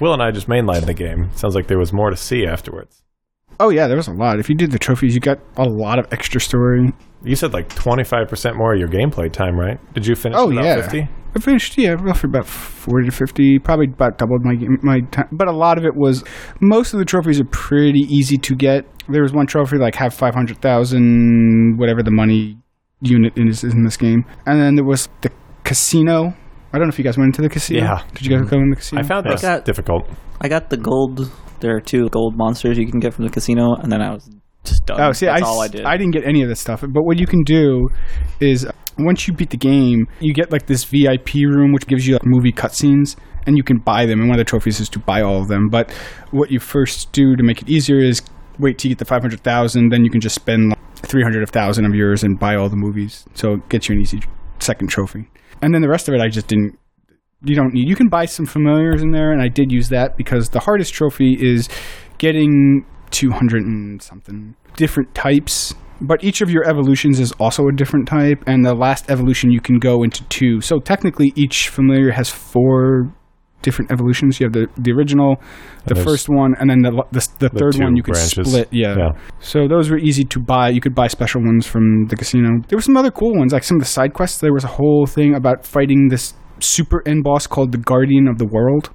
C: Will and I just mainlined the game. Sounds like there was more to see afterwards.
B: Oh yeah, there was a lot. If you did the trophies, you got a lot of extra story.
C: You said like 25% more of your gameplay time, right? Did you finish
B: Oh yeah,
C: 50?
B: I finished yeah roughly about forty to fifty, probably about doubled my my time. But a lot of it was most of the trophies are pretty easy to get. There was one trophy like have five hundred thousand whatever the money unit is in this game, and then there was the casino. I don't know if you guys went into the casino.
C: Yeah.
B: Did you guys go in the casino?
C: I found
D: I
C: this difficult.
D: I got the gold. There are two gold monsters you can get from the casino, and then I was just done.
B: Oh, see,
D: That's
B: I,
D: all I did.
B: I didn't get any of this stuff. But what you can do is once you beat the game, you get like this VIP room, which gives you like, movie cutscenes, and you can buy them. And one of the trophies is to buy all of them. But what you first do to make it easier is wait till you get the five hundred thousand, then you can just spend like, three hundred of thousand of yours and buy all the movies. So it gets you an easy second trophy. And then the rest of it, I just didn't. You don't need. You can buy some familiars in there, and I did use that because the hardest trophy is getting 200 and something different types but each of your evolutions is also a different type and the last evolution you can go into two so technically each familiar has four different evolutions you have the, the original the first one and then the, the, the third
C: two
B: one you could
C: branches.
B: split yeah.
C: Yeah.
B: so those were easy to buy you could buy special ones from the casino there were some other cool ones like some of the side quests there was a whole thing about fighting this super end boss called the guardian of the world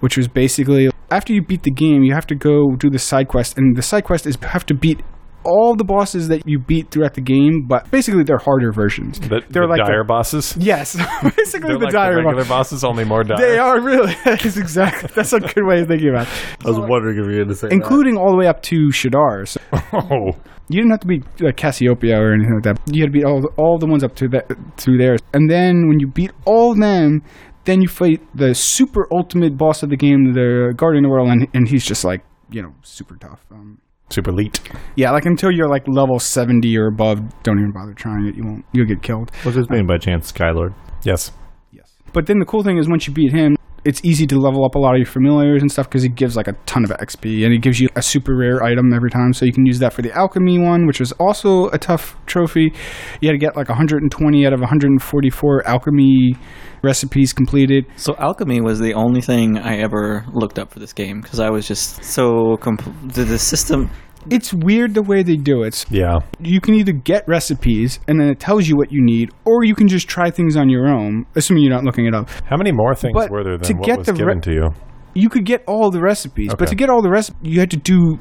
B: which was basically after you beat the game, you have to go do the side quest, and the side quest is have to beat all the bosses that you beat throughout the game, but basically they're harder versions.
C: The,
B: they're
C: the
B: like
C: dire
B: the-
C: bosses.
B: Yes, basically
C: They're
B: the
C: like
B: dire
C: the regular
B: boss.
C: bosses, only more dire.
B: They are really. That's exactly. That's a good way of thinking about it.
E: I was wondering if you were going to say that.
B: Including all the way up to Shadar. So
C: Oh,
B: you didn't have to beat like Cassiopeia or anything like that. You had to beat all the, all the ones up to that through there, and then when you beat all of them, then you fight the super ultimate boss of the game, the Guardian of the World, and, and he's just like you know super tough. Um,
C: super elite.
B: yeah, like until you're like level seventy or above, don't even bother trying it. You won't. You'll get killed.
E: Was his uh, name by chance Skylord?
C: Yes.
B: Yes. But then the cool thing is once you beat him, it's easy to level up a lot of your familiars and stuff because he gives like a ton of XP and he gives you a super rare item every time. So you can use that for the alchemy one, which was also a tough trophy. You had to get like 120 out of 144 alchemy recipes completed.
D: So alchemy was the only thing I ever looked up for this game because I was just so comp- the, the system.
B: It's weird the way they do it.
C: Yeah.
B: You can either get recipes and then it tells you what you need, or you can just try things on your own, assuming you're not looking it up.
C: How many more things
B: But
C: were there
B: to
C: than what
B: get
C: was
B: the
C: given
B: re-
C: to you?
B: you could get all the recipes, but to get all the recipes, you had to do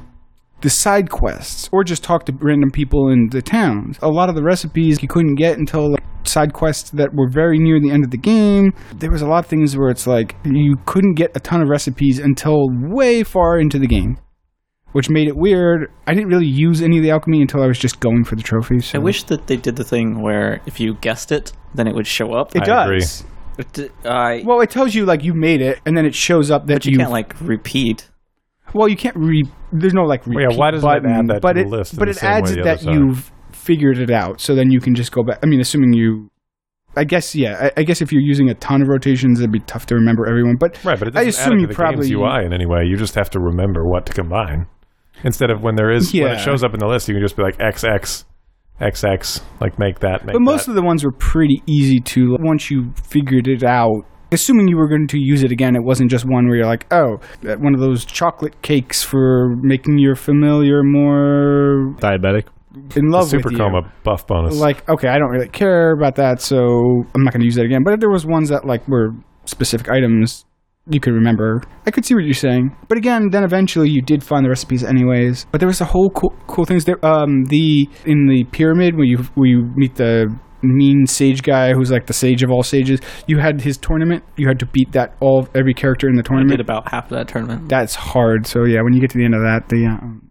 B: the side quests or just talk to random people in the towns. A lot of the recipes you couldn't get until like, side quests that were very near the end of the game. There was a lot of things where it's like you couldn't get a ton of recipes until way far into the game. Which made it weird. I didn't really use any of the alchemy until I was just going for the trophies.
D: I wish that they did the thing where if you guessed it, then it would show up.
B: it
C: I agree.
B: does.
D: But d- I
B: Well, it tells you like you made it, and then it shows up that
D: but you can't like repeat.
B: Well, you can't re. There's no like repeat
C: Well, yeah, why doesn't it
B: button,
C: add that
B: but
C: to the
B: it,
C: list in
B: But it adds it that you've figured it out, so then you can just go back. I mean, assuming you. I guess yeah. I, I guess if you're using a ton of rotations, it'd be tough to remember everyone. But
C: Right, but it
B: I
C: doesn't
B: assume
C: add it
B: you
C: to the
B: probably
C: game's UI in any way. You just have to remember what to combine. Instead of when there is when it shows up in the list, you can just be like XX, XX, like make that. Make
B: but most
C: that.
B: of the ones were pretty easy to once you figured it out. Assuming you were going to use it again, it wasn't just one where you're like, oh, that one of those chocolate cakes for making your familiar more
E: Diabetic.
B: in
C: the
B: love
C: super
B: with you.
C: coma buff bonus.
B: like okay i don't really care about that so i'm not going to use that again but if there was ones that like were specific items you could remember. I could see what you're saying. But again then eventually you did find the recipes anyways. But there was a whole cool, cool things there. Um the in the pyramid where you where you meet the mean sage guy who's like the sage of all sages you had his tournament. You had to beat that all every character in the
D: I
B: tournament.
D: did about half of that tournament.
B: that's hard. So yeah, when you get to the end of that, the um,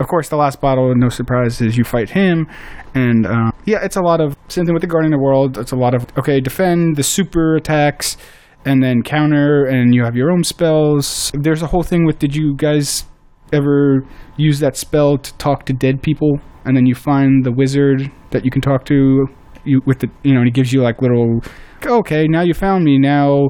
B: of course the last battle, no surprise, is you fight him, and uh, yeah, it's a lot of same thing with the Guardian of the World. It's a lot of okay, defend the super attacks, and then counter, and you have your own spells. There's a whole thing with did you guys ever use that spell to talk to dead people, and then you find the wizard that you can talk to. You with the you know, and he gives you like little okay, now you found me. Now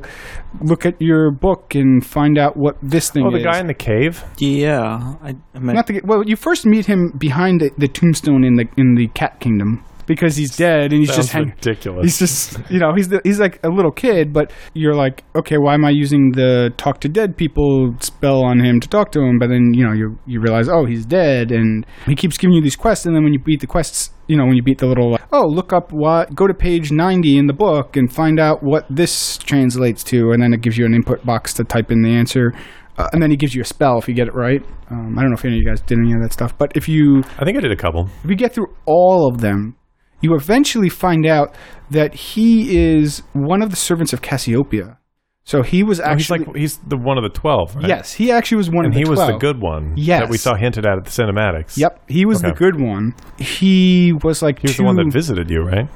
B: look at your book and find out what this thing is.
C: oh, the
B: is.
C: guy in the cave.
D: Yeah, I, I meant,
B: Not the, well, you first meet him behind the, the tombstone in the in the Cat Kingdom. Because he's dead and he's
C: Sounds
B: just hanging.
C: ridiculous.
B: He's just, you know, he's the, he's like a little kid, but you're like, okay, why am I using the talk to dead people spell on him to talk to him? But then, you know, you you realize, oh, he's dead, and he keeps giving you these quests, and then when you beat the quests, you know, when you beat the little, like, oh, look up what, go to page ninety in the book and find out what this translates to, and then it gives you an input box to type in the answer. Uh, and then he gives you a spell if you get it right. Um, I don't know if any of you guys did any of that stuff, but if you
C: I think I did a couple.
B: if you get through all of them, you eventually find out that he is one of the servants of Cassiopeia. So he was
C: Oh, he's
B: actually
C: like he's the one of the twelve, right?
B: yes, he actually was one
C: and
B: of the And
C: he was the good one.
B: Yes.
C: that we saw hinted at at the cinematics.
B: Yep, he was the good one. He was like
C: he was
B: two,
C: the one that visited you, right?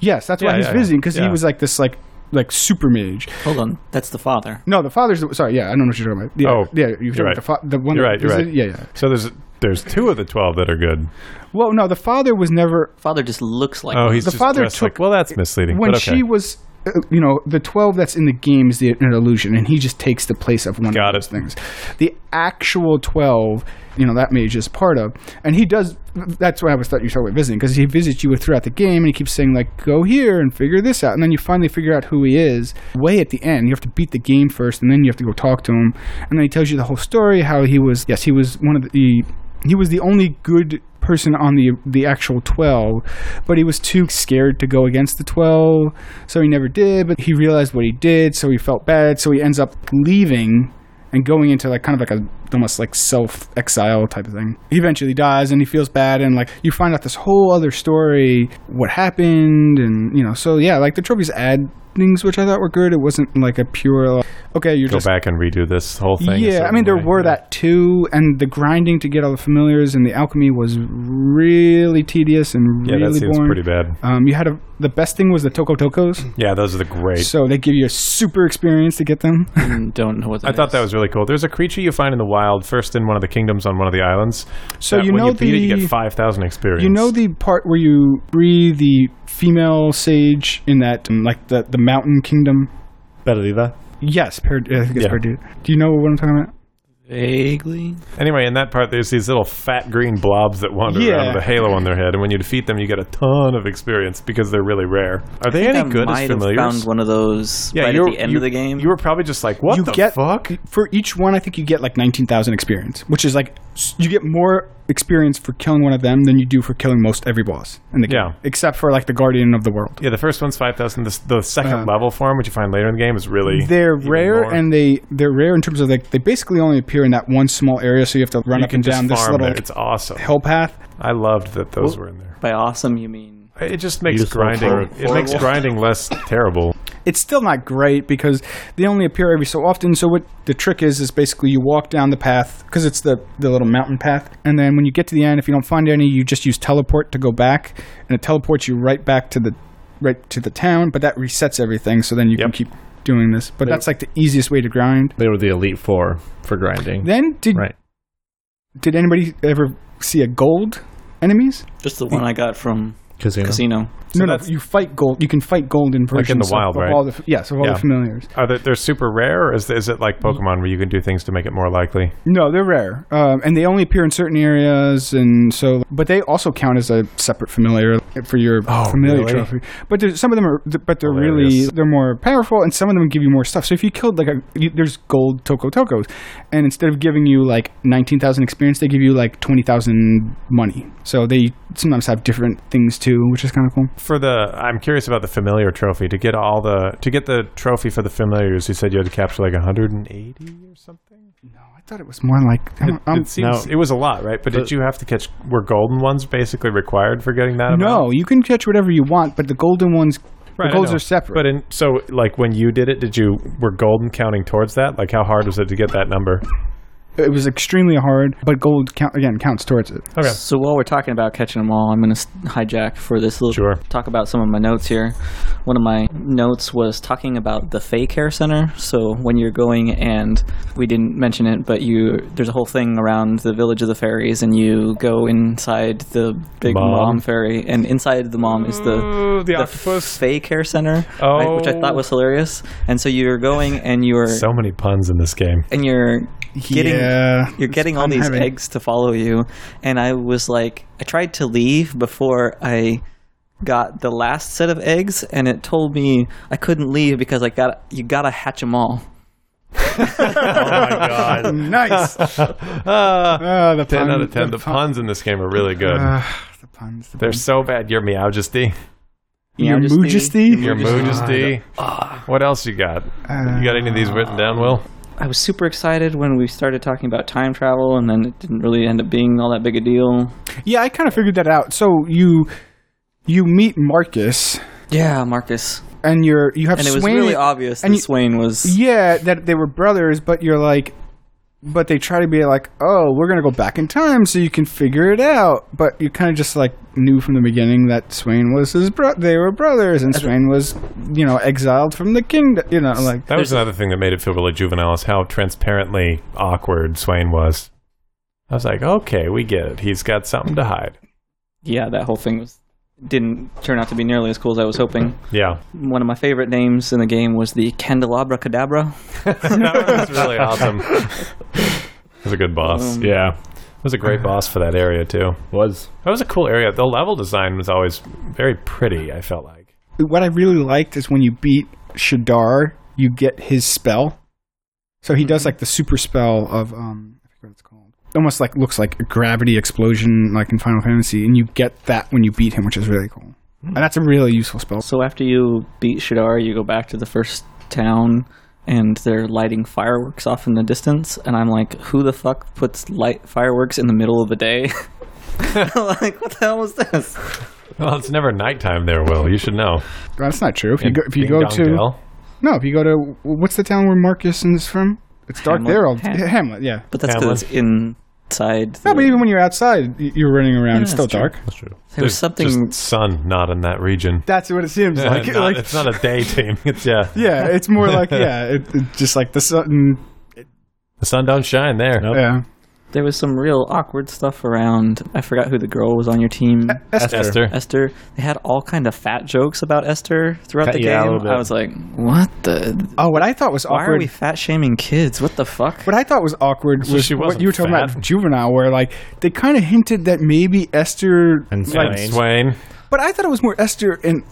B: Yes, that's why he's
C: yeah,
B: visiting because he was like this like like super mage.
D: Hold on, that's the father.
B: No, the father's the, sorry. Yeah, I don't know what you're talking about. Yeah,
C: Oh,
B: yeah, you're talking
C: right.
B: about the, fa- the one.
C: You're
B: that
C: right, you're right.
B: Yeah, yeah.
C: So there's there's two of the twelve that are good.
B: Well, no, the father was never
D: Father just looks like
C: Oh,
D: one.
C: he's
B: The
C: just
B: father took-
C: like, well, that's misleading.
B: when
C: but okay.
B: she was uh, you know the 12 that's in the game is the, an illusion and he just takes the place of one
C: Got
B: of those
C: it.
B: things the actual 12 you know that mage is part of and he does that's why i was thought you were talking about visiting because he visits you throughout the game and he keeps saying like go here and figure this out and then you finally figure out who he is way at the end you have to beat the game first and then you have to go talk to him and then he tells you the whole story how he was yes he was one of the he was the only good person on the the actual 12 but he was too scared to go against the 12 so he never did but he realized what he did so he felt bad so he ends up leaving and going into like kind of like a almost like self exile type of thing he eventually dies and he feels bad and like you find out this whole other story what happened and you know so yeah like the trophies add things which i thought were good it wasn't like a pure like, okay you're
C: go
B: just
C: back and redo this whole thing.
B: yeah, I mean there
C: way.
B: were
C: Yeah.
B: that too, and the grinding to get all the familiars and the alchemy was really tedious and
C: Yeah,
B: really
C: that seems
B: boring.
C: pretty bad.
B: Um, you had a the best thing was the Toko Tokos,
C: Yeah, those are the great.
B: so they give you a super experience to get them.
D: Mm, don't know what that
C: I thought that was really cool. There's a creature you find in the wild, first in one of the kingdoms on one of the islands.
B: So
C: that
B: you
C: when
B: know
C: you beat it, you
B: the-
C: get five thousand experience.
B: you know the part where you free the female sage in that um, like the the mountain kingdom.
E: Bedadiva.
B: Yes, per, I think it's
C: Yeah.
B: Perdue. Do you know what I'm talking about?
D: Vaguely.
C: Anyway, in that part, there's these little fat green blobs that wander
B: Yeah.
C: around with a halo on their head, and when you defeat them, you get a ton of experience because they're really rare. Are they
D: I think
C: any
D: I
C: good
D: might
C: as
D: have
C: familiars?
D: found one of those
C: yeah,
D: right
C: you're-
D: at the end
C: you,
D: of the game.
C: You were probably just like, "What
B: you
C: the
B: get
C: fuck?"
B: for each one. I think you get like nineteen thousand experience, which is like s- you get more experience for killing one of them than you do for killing most every boss in the game,
C: Yeah.
B: except for like the guardian of the world.
C: Yeah, the first one's five thousand. The, the second
B: Uh,
C: level form, which you find later in the game, is really
B: They're rare,
C: more.
B: and they they're rare in terms of like they basically only appear in that one small area, so you have to run
C: you
B: up
C: can
B: and
C: just
B: down this little
C: there. It's awesome.
B: hill path.
C: I loved that those were in there.
D: By awesome, you mean
C: It just makes
E: Useful
C: grinding.
E: for-
C: It makes grinding less terrible.
B: It's still not great because they only appear every so often. So what the trick is is basically you walk down the path because it's the the little mountain path, and then when you get to the end, if you don't find any, you just use teleport to go back, and it teleports you right back to the right to the town. But that resets everything, so then you can keep doing this. But that's like the easiest way to grind.
E: They were the elite four for grinding.
B: Then did
E: right.
B: did anybody ever see a gold enemies?
D: just the one I got from
E: Casino.
D: Casino.
B: no, no. You fight gold. You can fight golden versions
C: Like in the
B: of-
C: wild,
B: of,
C: right?
B: all the yes of all
C: Yeah.
B: the familiars.
C: Are they they're super rare, or is, is it like Pokemon where you can do things to make it more likely?
B: No, they're rare, um, and they only appear in certain areas, and so. But they also count as a separate familiar for your
C: Oh,
B: familiar
C: really?
B: trophy. But there's, some of them are, but they're really they're more powerful, and some of them give you more stuff. So if you killed like a, you, there's gold Toko Tokos, and instead of giving you like nineteen thousand experience, they give you like twenty thousand money. So they sometimes have different things too, which is kind of cool.
C: For the, I'm curious about the familiar trophy. To get all the to get the trophy for the familiars, you said you had to capture like 180 or something.
B: No, I thought it was more like
C: It,
B: I'm- I'm-
C: it um, seems
E: No.
C: it was a lot, right? But did you have to catch? Were golden ones basically required for getting that?
B: no, you can catch whatever you want, but the golden ones,
C: Right,
B: the golds are separate.
C: But in so like when you did it, did you were golden counting towards that? Like how hard was it to get that number?
B: It was extremely hard, but gold count again counts towards it.
C: Okay,
D: So while we're talking about catching them all, I'm going to hijack for this little
C: Sure.
D: talk about some of my notes here. One of my notes was talking about the Fae Care Center. So when you're going and we didn't mention it, but you there's a whole thing around the village of the fairies, and you go inside the big
C: Mom.
D: mom, fairy, and inside the mom is the
C: Ooh, the
D: the
C: octopus.
D: Fae Care Center, right, which I thought
C: Oh.
D: was hilarious. And so you're going and you're
C: So many puns in this game.
D: and you're getting
B: yeah,
D: you're getting all these
B: having-
D: eggs to follow you and i was like i tried to leave before i got the last set of eggs, and it told me I couldn't leave because I got you gotta hatch them all.
E: Oh my god.
B: nice.
C: Ah,
B: Ah, the
C: 10
B: pun-
C: out of 10. The,
B: pun-
C: puns in this game are really good.
B: Ah, the puns. The
C: They're
B: puns.
C: so bad. Your Meowjesty.
B: Your
D: Majesty.
B: Majesty?
C: Your Moojesty. What else you got? You got any of these written down, Will?
D: I was super excited when we started talking about time travel, and then it didn't really end up being all that big a deal.
B: Yeah, I kind of figured that out. So you you meet Marcus,
D: Yeah, Marcus,
B: and you're you have
D: and it was
B: Swaine.
D: really obvious
B: and
D: that
B: you-
D: Swaine was.
B: yeah, that they were brothers, but you're like, but they try to be like, oh, we're gonna go back in time so you can figure it out. But you kind of just like knew from the beginning that Swaine was his bro. They were brothers, and Swaine was, you know, exiled from the kingdom. You know, like
C: That was another thing that made it feel really juvenile is how transparently awkward Swaine was. I was like, okay, we get it. He's got something to hide.
D: Yeah, that whole thing was didn't turn out to be nearly as cool as I was hoping.
C: Yeah.
D: One of my favorite names in the game was the Candelabra Cadabra.
C: that was really awesome. It was a good boss.
D: Um,
E: Yeah.
C: It was a great boss for that area, too.
E: Was.
C: That was a cool area. The level design was always very pretty, I felt like.
B: what I really liked is when you beat Shadar, you get his spell. So he does like the super spell of um, I forget what it's called. Almost like looks like a gravity explosion, like in Final Fantasy, and you get that when you beat him, which is really cool. Hmm. And that's a really useful spell.
D: So after you beat Shadar, you go back to the first town, and they're lighting fireworks off in the distance. And I'm like, who the fuck puts light fireworks in the middle of the day? like, what the hell was this?
C: Well, it's never nighttime there, Will. You should know.
B: That's not true. If you go, if you
C: Ding
B: go
C: Dong
B: to
C: Dell.
B: no, if you go to what's the town where Marcus is from? It's dark
D: Hamlet?
B: there. All,
D: Ham-
B: Hamlet, yeah.
D: But that's because it's inside.
B: No, but even when you're outside, y- you're running around.
D: Yeah,
B: it's still
D: that's true.
B: dark.
E: That's true.
D: there was
C: There's
D: something.
C: just sun not in that region.
B: That's what it seems like.
C: Not-
B: like
C: it's not a day team. It's yeah.
B: yeah, it's more like yeah, it, it just like the sun.
C: The sun don't shine there.
E: Nope.
B: Yeah,
D: There was some real awkward stuff around. I forgot who the girl was on your team.
B: Esther.
C: Esther.
D: Esther. They had all kind of fat jokes about Esther throughout the
E: Yeah,
D: game. I was like, what the?
B: Oh, what I thought was
D: Why
B: awkward.
D: are we fat shaming kids? What the fuck?
B: What I thought was awkward
C: So
B: was
C: she
B: what
C: wasn't
B: you were talking
C: fat.
B: about juvenile, where like they kind of hinted that maybe Esther,
E: And
B: like,
E: Swaine.
C: Swaine
B: but I thought it was more Esther and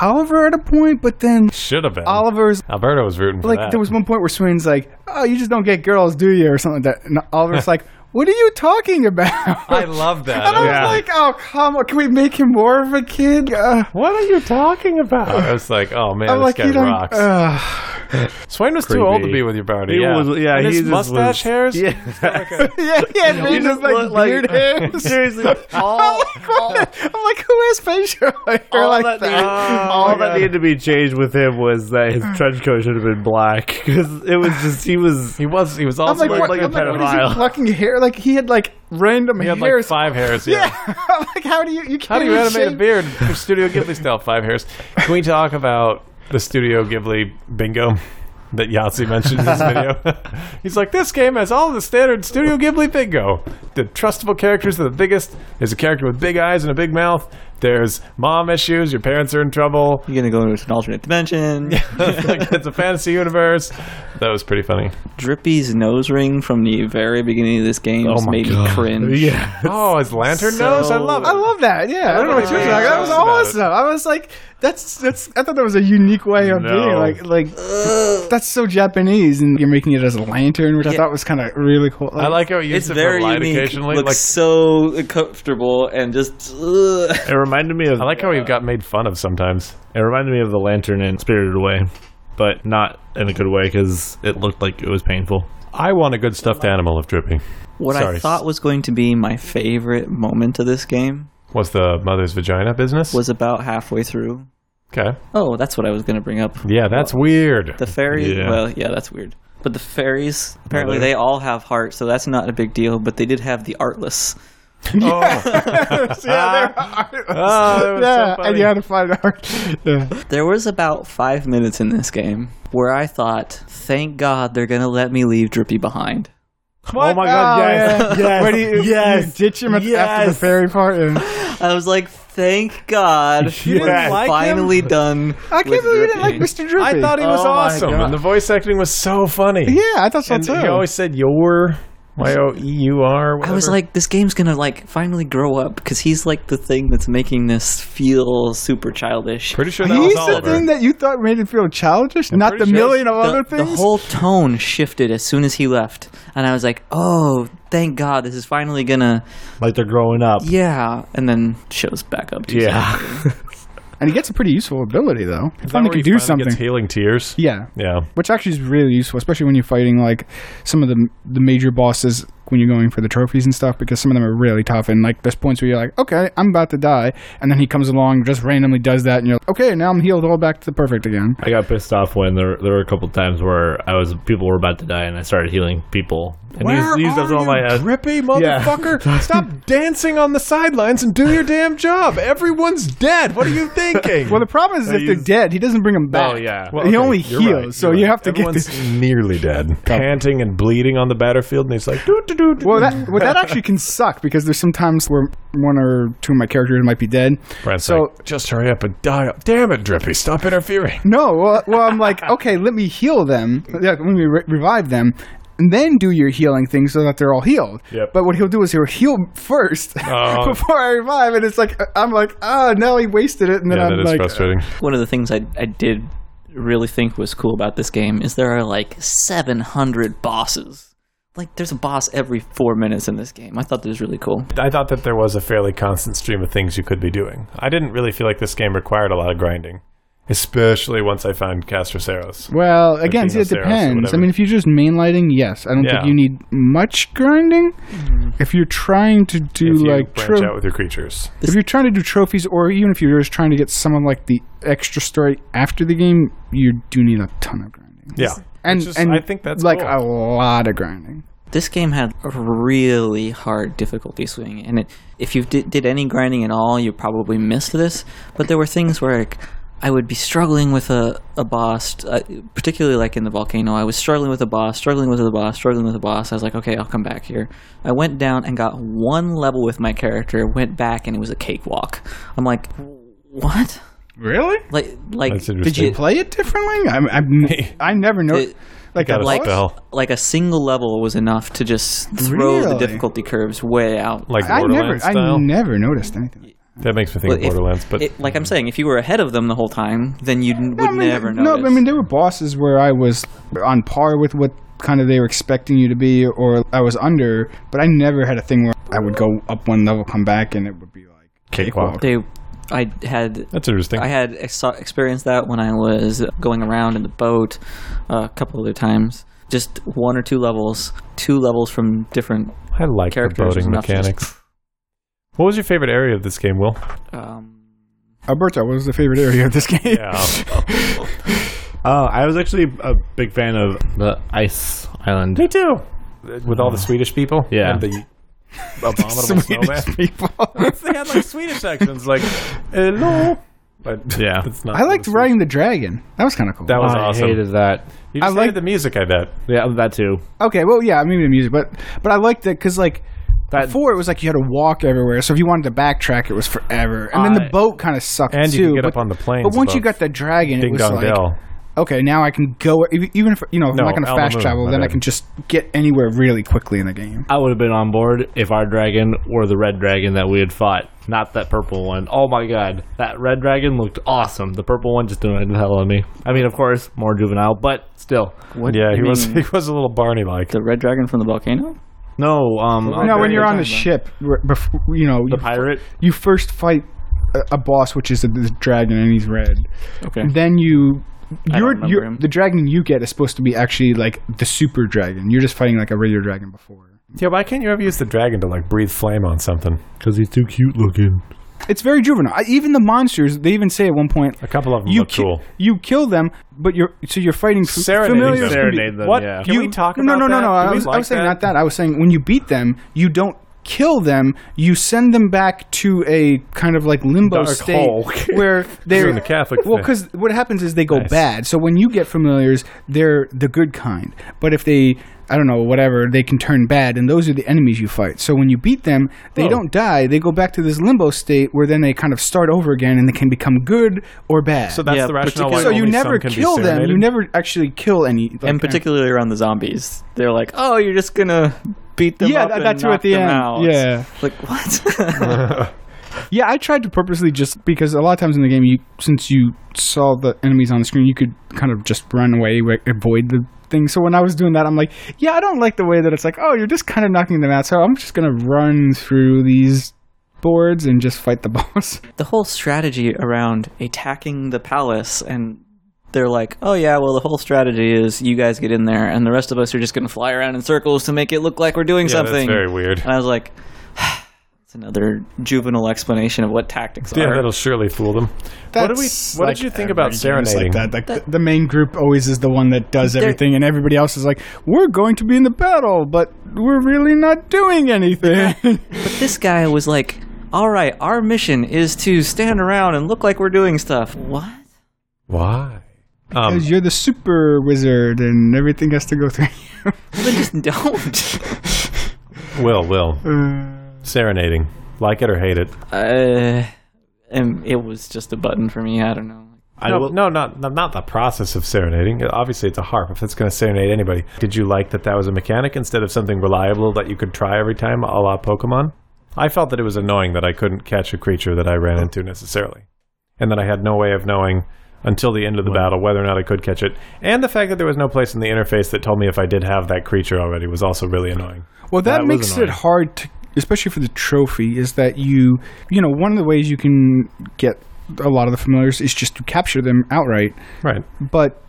B: Oliver at a point. But then
C: should have been.
B: Oliver's
C: Alberto was rooting for
B: like
C: that.
B: there was one point where Swaine's like, "Oh, you just don't get girls, do you?" or something like that, and Oliver's like, "What are you talking about?"
C: I love that.
B: and I was like, "Oh, come on! Can we make him more of a kid?" Uh,
C: what are you talking about? I was like, oh man,
B: I'm
C: this
B: like,
C: guy
B: you don't.
C: rocks.
B: Uh,
C: Swaine was too old to be with your party.
E: He
C: yeah,
E: was- yeah,
C: And
E: he
C: his
E: just
C: mustache
E: was-
C: hairs.
E: Yeah.
B: yeah, yeah,
E: He just
B: just like
E: looked like-
B: weird hairs.
E: Seriously, all,
B: I'm like, what? I'm like, who has facial hair
E: all
B: like
E: that,
B: that?
E: needed, all that needed to be changed with him was that his trench coat should have been black because it was just he was
C: He was. He was
B: I'm
C: also
B: like,
E: looked
B: what,
E: like a
B: I'm like, what is he
E: pedophile.
B: plucking hair? Like he had like random
C: He had like
B: hairs.
C: five hairs. Yeah.
B: I'm like how do you you can't
C: How do you
B: even
C: animate a
B: shave-
C: beard? for Studio Ghibli style five hairs. Can we talk about the Studio Ghibli bingo that Yahtzee mentioned in this video? He's like, this game has all the standard Studio Ghibli bingo. The trustable characters are the biggest. There's a character with big eyes and a big mouth. There's mom issues. Your parents are in trouble.
D: You're gonna go into an alternate dimension.
C: like, it's a fantasy universe. That was pretty funny.
D: Drippy's nose ring from the very beginning of this game
E: Oh my
D: made me cringe.
E: yeah.
C: Oh, his lantern
D: So-
C: nose. I love it.
B: I love that. Yeah, I don't know what you're
C: Yeah.
B: talking. That was awesome. I was like, that's that's. I thought that was a unique way of
E: No.
B: being like like that's so Japanese, and you're making it as a lantern, which I thought was kind of really cool.
C: I like how he
D: It's
C: used it
D: very
C: for light
D: unique.
C: occasionally.
D: Looks
C: Like
D: so comfortable and just. ugh.
E: It reminded me of
C: I like how he uh, got made fun of sometimes.
E: it reminded me of the lantern in Spirited Away, but not in a good way because it looked like it was painful.
C: I want a good stuffed animal of Drippy.
D: What
C: Sorry.
D: I thought was going to be my favorite moment of this game
C: Was the mother's vagina business?
D: was about halfway through.
C: okay.
D: Oh, that's what I was going to bring up.
C: Yeah, that's weird.
D: The fairies.
E: Yeah.
D: Well, yeah, that's weird. But the fairies, apparently,
C: Mother.
D: they all have hearts, so that's not a big deal. But they did have the artless.
C: Oh,
B: yeah,
C: Oh, ah. oh that so
B: yeah, and you had to find out. Yeah.
D: There was about five minutes in this game where I thought, "Thank God they're going to let me leave Drippy behind."
E: Oh my god, oh, yes, yes,
B: Where do you,
E: yes.
B: you ditch him at, after the
E: yes.
B: fairy part? Yeah.
D: I was like, "Thank God
E: You
D: we're
E: didn't like
D: finally done."
B: I can't believe you didn't like Mr. Drippy.
C: I thought he was
E: Oh
C: awesome, and the voice acting was so funny.
B: Yeah, I thought so
C: and
B: too.
C: he always said "your," Y O E U R.
D: I was like, this game's gonna like finally grow up because he's like the thing that's making this feel super childish.
C: pretty sure that
B: He's
C: was
B: the
C: Oliver.
B: thing that you thought made it feel childish, not the
C: sure
B: million of
D: the,
B: other things.
D: the whole tone shifted as soon as he left, and I was like, "Oh, thank God, this is finally gonna."
E: Like they're growing up.
D: Yeah, and then shows back up. To
E: Yeah.
B: and he gets a pretty useful ability though.
C: Is
B: finally can do something.
C: Gets healing tears.
B: Yeah,
C: Yeah.
B: which actually is really useful, especially when you're fighting like some of the the major bosses when you're going for the trophies and stuff, because some of them are really tough. And like there's points where you're like, okay, I'm about to die, and then he comes along, just randomly does that, and you're like, okay, now I'm healed all back to perfect again.
E: I got pissed off when there there were a couple times where I was people were about to die and I started healing people. And used, used up all my uh,
C: drippy
E: Yeah.
C: motherfucker? Stop dancing on the sidelines and do your damn job. Everyone's dead. What are you thinking?
B: Well, the problem is if they're dead, he doesn't bring them back.
E: Oh yeah.
C: Well,
B: he
C: okay,
B: only
C: you're
B: heals,
C: right,
B: so
C: you're
B: you have to
C: Everyone's
B: get this.
C: nearly dead, panting and bleeding on the battlefield, and he's like, doo, doo, doo, doo.
B: Well, that well, that actually can suck because there's some times where one or two of my characters might be dead.
C: Brent's
B: so
C: like, just hurry up and die. Damn it, Drippy, stop interfering.
B: no, well, well, I'm like, okay, let me heal them. Yeah, let me re- revive them. And then do your healing thing so that they're all healed.
C: Yep.
B: But what he'll do is he'll heal first
C: Oh.
B: before I revive, and it's like I'm like, oh, now he wasted it, and then
C: Yeah,
B: I'm
C: that is
B: like,
C: frustrating.
D: One of the things I I did really think was cool about this game is there are like 700 bosses. Like there's a boss every four minutes in this game. I thought that was really cool.
C: I thought that there was a fairly constant stream of things you could be doing. I didn't really feel like this game required a lot of grinding, especially once I found Castroceros.
B: Well, again, see, it depends. I mean, if you're just mainlighting, yes, I don't
C: Yeah.
B: think you need much grinding. Hmm. If you're trying to do
C: If you
B: like
C: branch
B: tro-
C: out with your creatures.
B: if you're trying to do trophies, or even if you're just trying to get some of like the extra story after the game, you do need a ton of grinding.
C: Yeah.
B: And
C: is-
B: and
C: I think that's
B: like
C: cool.
B: a lot of grinding.
D: This game had a really hard difficulty swing, and it, if you did, did any grinding at all, you probably missed this. But there were things where like, I would be struggling with a, a boss, uh, particularly like in the volcano. I was struggling with a boss, struggling with a boss, struggling with a boss. I was like, okay, I'll come back here. I went down and got one level with my character, went back, and it was a cakewalk. I'm like, what?
B: Really?
D: Like, like
C: That's
B: Did you play it differently? I'm, I'm I never know.
D: It-
B: like
C: got
B: a
C: a
D: like,
C: spell.
D: like a single level was enough to just throw the difficulty curves way out.
C: Like
B: I never,
C: Borderlands
B: I never noticed anything.
C: that makes me think
D: Well,
C: of
D: if-
C: Borderlands, but
D: it, like I'm saying, if you were ahead of them the whole time, then you would
B: I mean,
D: never
B: no,
D: notice.
B: I mean there were bosses where I was on par with what kind of they were expecting you to be, or I was under. But I never had a thing where I would go up one level, come back, and it would be like
C: Cakewalk.
D: they, I had,
C: that's interesting.
D: I had ex- experienced that when I was going around in the boat uh, a couple other times. Just one or two levels, two levels from different.
C: I like the
D: characters
C: boating
D: is enough to
C: mechanics. What was your favorite area of this game, Will?
D: Um,
B: Alberta what was the favorite area of this game.
C: Yeah.
E: Oh, I was actually a big fan of the Ice Island.
C: Me too. With all the Swedish people?
E: Yeah.
C: And the abominable snowman?
B: people.
C: they had like Swedish accents, like, hello. But
E: Yeah.
C: it's not
B: I liked
C: really
B: riding the dragon. That was kind of cool.
C: That was
E: I
C: awesome.
E: hated that.
C: You just
B: I like-
C: hated the music, I bet.
E: Yeah, that too.
B: okay, well, yeah, I mean the music, but but I liked it because like.
E: That
B: Before it was like you had to walk everywhere, so if you wanted to backtrack, it was forever. And then the
E: I-
B: boat kind of sucked
C: And you
B: too.
C: could get
B: but,
C: up on the planes.
B: but once you
C: above
B: got the dragon, it
C: Ding
B: was
C: Dong
B: like
C: Dell.
B: Okay, now I can go even if you know if
C: No,
B: I'm not going to fast travel,
C: my
B: then I can just get anywhere really quickly in the game.
E: I would have been on board if our dragon were the red dragon that we had fought, not that purple one. Oh my god, that red dragon looked awesome. The purple one just doing the hell out of me. I mean, of course, more juvenile, but still.
D: what?
C: Yeah,
D: you
C: he was he was a little Barney like.
D: the red dragon from the volcano.
E: No, um,
D: Well,
B: no,
D: Okay,
B: when you're
D: you're
B: on the
D: talking
B: ship, r- bef- you know,
E: the
B: you,
E: pirate.
B: you first fight a, a boss, which is a, the dragon, and he's red.
D: Okay.
B: Then you.
D: I
B: You're, you're,
D: him.
B: the dragon you get is supposed to be actually like the super dragon. You're just fighting like a regular dragon before.
C: Yeah, why can't you ever use the dragon to like breathe flame on something?
E: Because he's too cute looking.
B: It's very juvenile. I, even the monsters, they even say at one point,
C: A couple of them
B: you
C: look
B: ki-
C: cool.
B: You kill them, but you're so you're fighting f-
C: Serenading
B: familiars.
C: them.
B: can be-
E: Serenade them,
C: What?
E: yeah.
C: Can we talk
B: no,
C: about
B: no, no,
C: that?
B: no.
C: Do
B: I
C: we
B: was, I
C: like
B: was saying
C: that?
B: not that. I was saying when you beat them, you don't kill them. You send them back to a kind of like limbo
C: Dark
B: state
C: hole.
B: where they're
C: Doing the Catholic
B: Well, because what happens is they go
C: Nice.
B: bad. So when you get familiars, they're the good kind. But if they I don't know, whatever, they can turn bad, and those are the enemies you fight. So when you beat them, they
C: Oh.
B: don't die. They go back to this limbo state where then they kind of start over again, and they can become good or bad.
C: So that's
D: Yeah,
C: the rationale. Why
B: so you never
C: some
B: kill them. You never actually kill any. like,
D: and particularly around the zombies, they're like, "Oh, you're just gonna beat them
B: yeah,
D: up
B: that,
D: and
B: that
D: knock
B: at the end.
D: out.
B: Yeah,
D: Like what?
B: yeah. I tried to purposely just because a lot of times in the game, you since you saw the enemies on the screen, you could kind of just run away, avoid the thing. So when I was doing that, I'm like, yeah, I don't like the way that it's like, oh, you're just kind of knocking them out. So I'm just gonna run through these boards and just fight the boss.
D: the whole strategy around attacking the palace and they're like, oh yeah, well the whole strategy is you guys get in there and the rest of us are just going to fly around in circles to make it look like we're doing
C: Yeah,
D: something.
C: that's very weird.
D: And I was like, it's another juvenile explanation of what tactics
C: Yeah,
D: are.
C: Yeah, that'll surely fool them. What did we? What
B: like
C: did you think about
B: game
C: serenading?
B: Like that. Like the, the main group always is the one that does everything, and everybody else is like, "We're going to be in the battle, but we're really not doing anything."
D: But this guy was like, all right, our mission is to stand around and look like we're doing stuff. What?
C: Why? Um,
B: Because you're the super wizard, and everything has to go through you.
D: Then just don't.
C: Will, Will,
B: Uh,
C: serenading. Like it or hate it.
D: uh, and it was just a button for me. I don't know.
E: I
C: no,
E: will,
C: no, not not not the process of serenading. Obviously, it's a harp. If it's going to serenade anybody, did you like that that was a mechanic instead of something reliable that you could try every time, a la Pokemon? I felt that it was annoying that I couldn't catch a creature that I ran into necessarily, and that I had no way of knowing until the end of the battle whether or not I could catch it. And the fact that there was no place in the interface that told me if I did have that creature already was also really annoying.
B: well, that,
E: That
B: makes it hard, to, especially for the trophy. Is that you? You know, one of the ways you can get a lot of the familiars is just to capture them outright.
C: Right.
B: but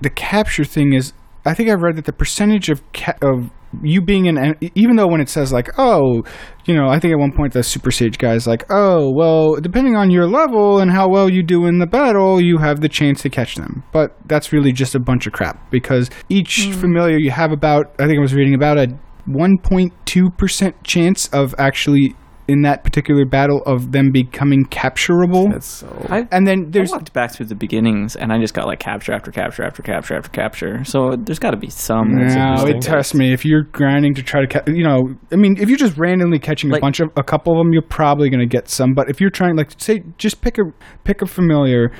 B: the capture thing is i think i've read that the percentage of ca- of you being an even though when it says like oh you know i think at one point the super sage guy's like oh well depending on your level and how well you do in the battle you have the chance to catch them. But that's really just a bunch of crap because each hmm. familiar you have about i think i was reading about a 1.2% chance of actually in that particular battle of them becoming capturable
C: That's so.
D: I,
B: and then there's
D: I
B: there's
D: walked back through the beginnings, and I just got like capture after capture after capture after capture. So there's got to be some.
B: No, it trust me. If you're grinding to try to, ca- you know, I mean, if you're just randomly catching a bunch of a couple of them, you're probably going to get some. But if you're trying, like, say, just pick a pick a familiar,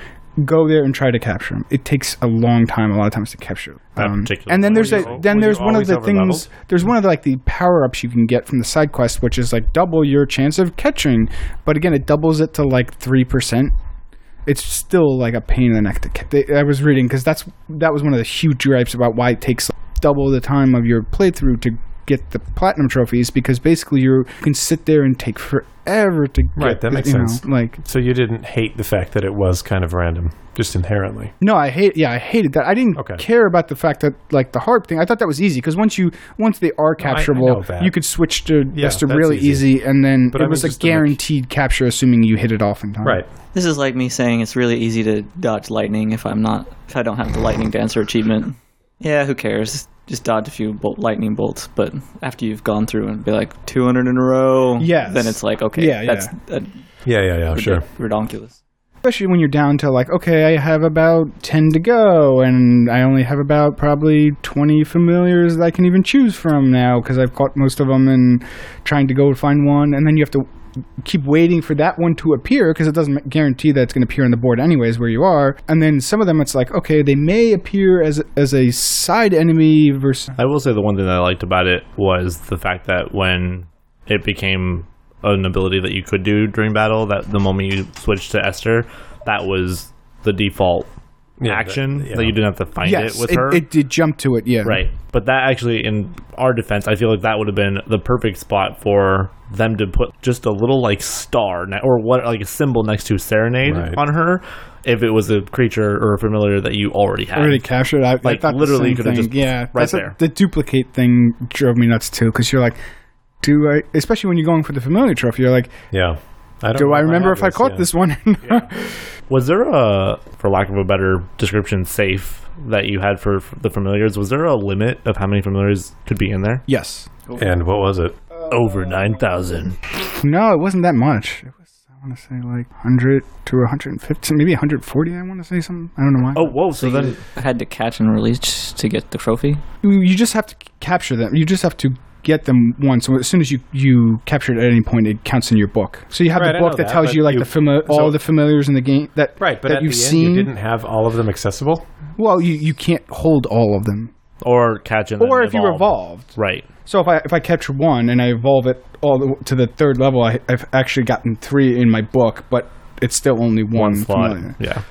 B: go there and try to capture them. It takes a long time, a lot of times to capture. Um, and then there's a
C: you-
B: then there's one of the things. There's one of the, like the power ups you can get from the side quest, which is like double your chance of catching. But again, it doubles it to like three percent it's still like a pain in the neck to ca- they- I was reading because that's that was one of the huge gripes about why it takes double the time of your playthrough to get the platinum trophies because basically you're, can sit there and take forever to get
C: Right, that
B: the-
C: makes
B: you know,
C: sense.
B: like
C: So you didn't hate the fact that it was kind of random, just inherently.
B: no I hate yeah I hated that I didn't
C: Okay.
B: care about the fact that like the harp thing I thought that was easy because once you once they are
C: I- I
B: capturable you could switch to
C: Yeah,
B: just a really
C: easy.
B: easy. and then
C: But
B: it
C: I mean
B: was a
C: just mech-
B: guaranteed capture assuming you hit it off in time
C: Right.
D: This is like me saying it's really easy to dodge lightning if I'm not if I don't have the lightning dancer achievement. Yeah, who cares? Just dodge a few bolt, lightning bolts. But after you've gone through and be like 200 in a row,
B: Yes.
D: then it's like okay,
B: Yeah,
D: that's
B: yeah.
D: uh,
C: Yeah, yeah, yeah, sure.
D: redonkulous.
B: especially when you're down to like okay i have about 10 to go and i only have about probably 20 familiars that i can even choose from now because i've caught most of them and trying to go find one and then you have to keep waiting for that one to appear because it doesn't guarantee that it's going to appear on the board anyways where you are. And then some of them it's like okay they may appear as as a side enemy versus
E: I will say the one thing that I liked about it was the fact that when it became an ability that you could do during battle, that the moment you switched to Esther, that was the default
C: Yeah,
E: action
C: that-
E: that, you didn't have to find
B: yes
E: it with
B: it,
E: her.
B: it did jump to it yeah
E: Right. But that actually, in our defense, I feel like that would have been the perfect spot for them to put just a little like star ne- or what, like a symbol next to Serenade
C: Right.
E: on her if it was a creature or a familiar that you already had.
B: already captured. I, I
E: Like,
B: thought
E: literally
B: the
E: could
B: same
E: have just
B: yeah,
E: right
B: that's a-
E: there.
B: the duplicate thing drove me nuts too because you're like, do I? Especially when you're going for the familiar trophy, you're like,
C: Yeah. I don't
B: do I remember
C: have
B: if I caught
C: yeah.
B: this one?
E: Was there a, for lack of a better description, safe that you had for f- the familiars? Was there a limit of how many familiars could be in there?
B: yes.
C: And what was it?
E: Over 9,000.
B: No, it wasn't that much. It was. I want to say like 100 to 150, maybe 140. I want to say something. I don't know why.
E: Oh, whoa. So,
D: So
E: then.
D: you had to catch and release to get the trophy.
B: you you just have to capture them. You just have to get them once. So as soon as you you capture it at any point, it counts in your book. So you have
C: Right,
B: the book that,
C: that,
B: tells you like
C: you-
B: the fami- all
C: so-
B: the familiars in the game that
C: Right, but
B: that
C: at
B: you've
C: the end,
B: seen.
C: you didn't have all of them accessible.
B: well, you you can't hold all of them.
E: Or catch them,
B: or if you
E: evolve.
B: evolved.
E: Right.
B: So if I if I catch one and I evolve it all the, to the third level, I, I've actually gotten three in my book, but it's still only one.
E: One
B: familiar.
C: Yeah.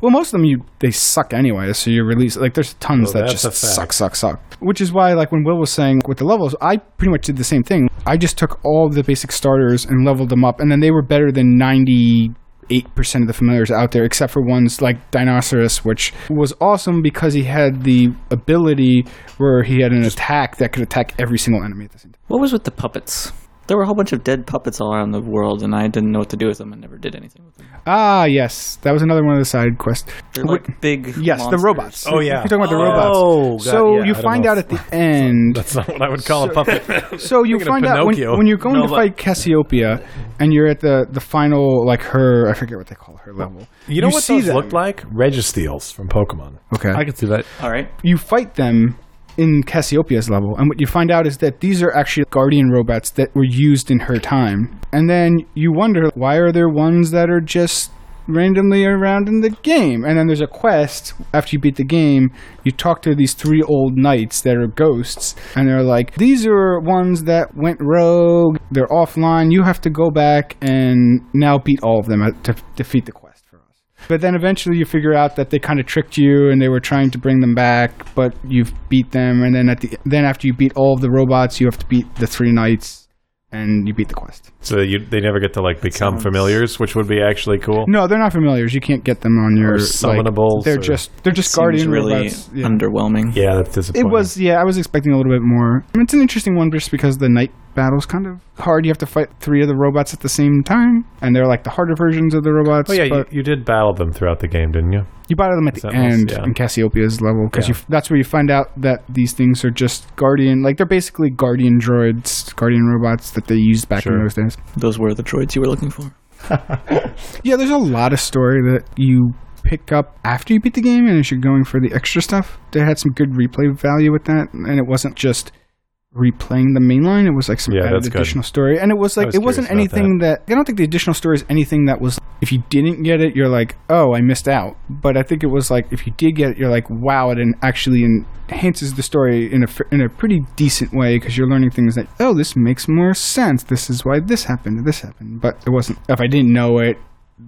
B: Well, most of them you they suck anyway, so you release like there's tons
C: Well,
B: that just suck, suck, suck. Which is why, like when Will was saying with the levels, I pretty much did the same thing. I just took all the basic starters and leveled them up, and then they were better than ninety eight percent of the familiars out there, except for ones like Dinoceros, which was awesome because he had the ability where he had an attack that could attack every single enemy at the same time.
D: What was with the puppets? There were a whole bunch of dead puppets all around the world, and I didn't know what to do with them and never did anything with them.
B: Ah, yes, that was another one of the side quests.
D: They're like big.
B: Yes, the robots.
C: Oh, yeah.
B: you're talking about the
E: Oh,
B: robots.
E: God,
B: so
E: yeah,
B: you
C: I
B: find out at the end.
C: That's not what I would call a puppet.
B: So you find out when, when you're going
E: No,
B: to fight Cassiopeia, and you're at the the final like her I forget what they call her level.
C: You know what
B: see
C: those
B: them.
C: looked like? Registeels from Pokemon.
B: Okay,
E: I can see that.
D: All right.
B: you fight them in Cassiopeia's level, and what you find out is that these are actually guardian robots that were used in her time. And then you wonder why are there ones that are just randomly around in the game? And then there's a quest after you beat the game. You talk to these three old knights that are ghosts, and they're like, "These are ones that went rogue. They're offline. You have to go back and now beat all of them uh, to defeat the quest." For us." But then eventually you figure out that they kind of tricked you and they were trying to bring them back, but you've beat them. And then at the then after you beat all of the robots, you have to beat the three knights, and you beat the quest.
C: So you, they never get to like become
D: sounds-
C: familiars, which would be actually cool.
B: No, they're not familiars. You can't get them on your
C: Or
B: like,
C: summonables
B: they're
C: or-
B: just they're just
D: Seems
B: guardian
D: really
B: robots. Yeah.
D: underwhelming.
C: Yeah, that's
B: It was yeah. I was expecting a little bit more. I mean, it's an interesting one just because the night battle's kind of hard. You have to fight three of the robots at the same time, and they're like the harder versions of the robots.
C: Oh yeah, you,
B: but
C: you did battle them throughout the game, didn't you?
B: You battle them at the
C: Sentinels,
B: end
C: yeah.
B: in Cassiopeia's level because
C: Yeah.
B: that's where you find out that these things are just guardian, like they're basically guardian droids, guardian robots that they used back in those days.
D: Those were the droids you were looking for.
B: Yeah, there's a lot of story that you pick up after you beat the game, and as you're going for the extra stuff, they had some good replay value with that, and it wasn't just replaying the main line. It was like some
C: Yeah,
B: added
C: that's good.
B: additional story, and it was like
C: was
B: it wasn't anything that. I don't think the additional story is anything that was. If you didn't get it, you're like, oh, I missed out. But I think it was like if you did get it, you're like, wow, it actually enhances the story in a in a pretty decent way because you're learning things that oh, this makes more sense. This is why this happened. This happened. But it wasn't. If I didn't know it,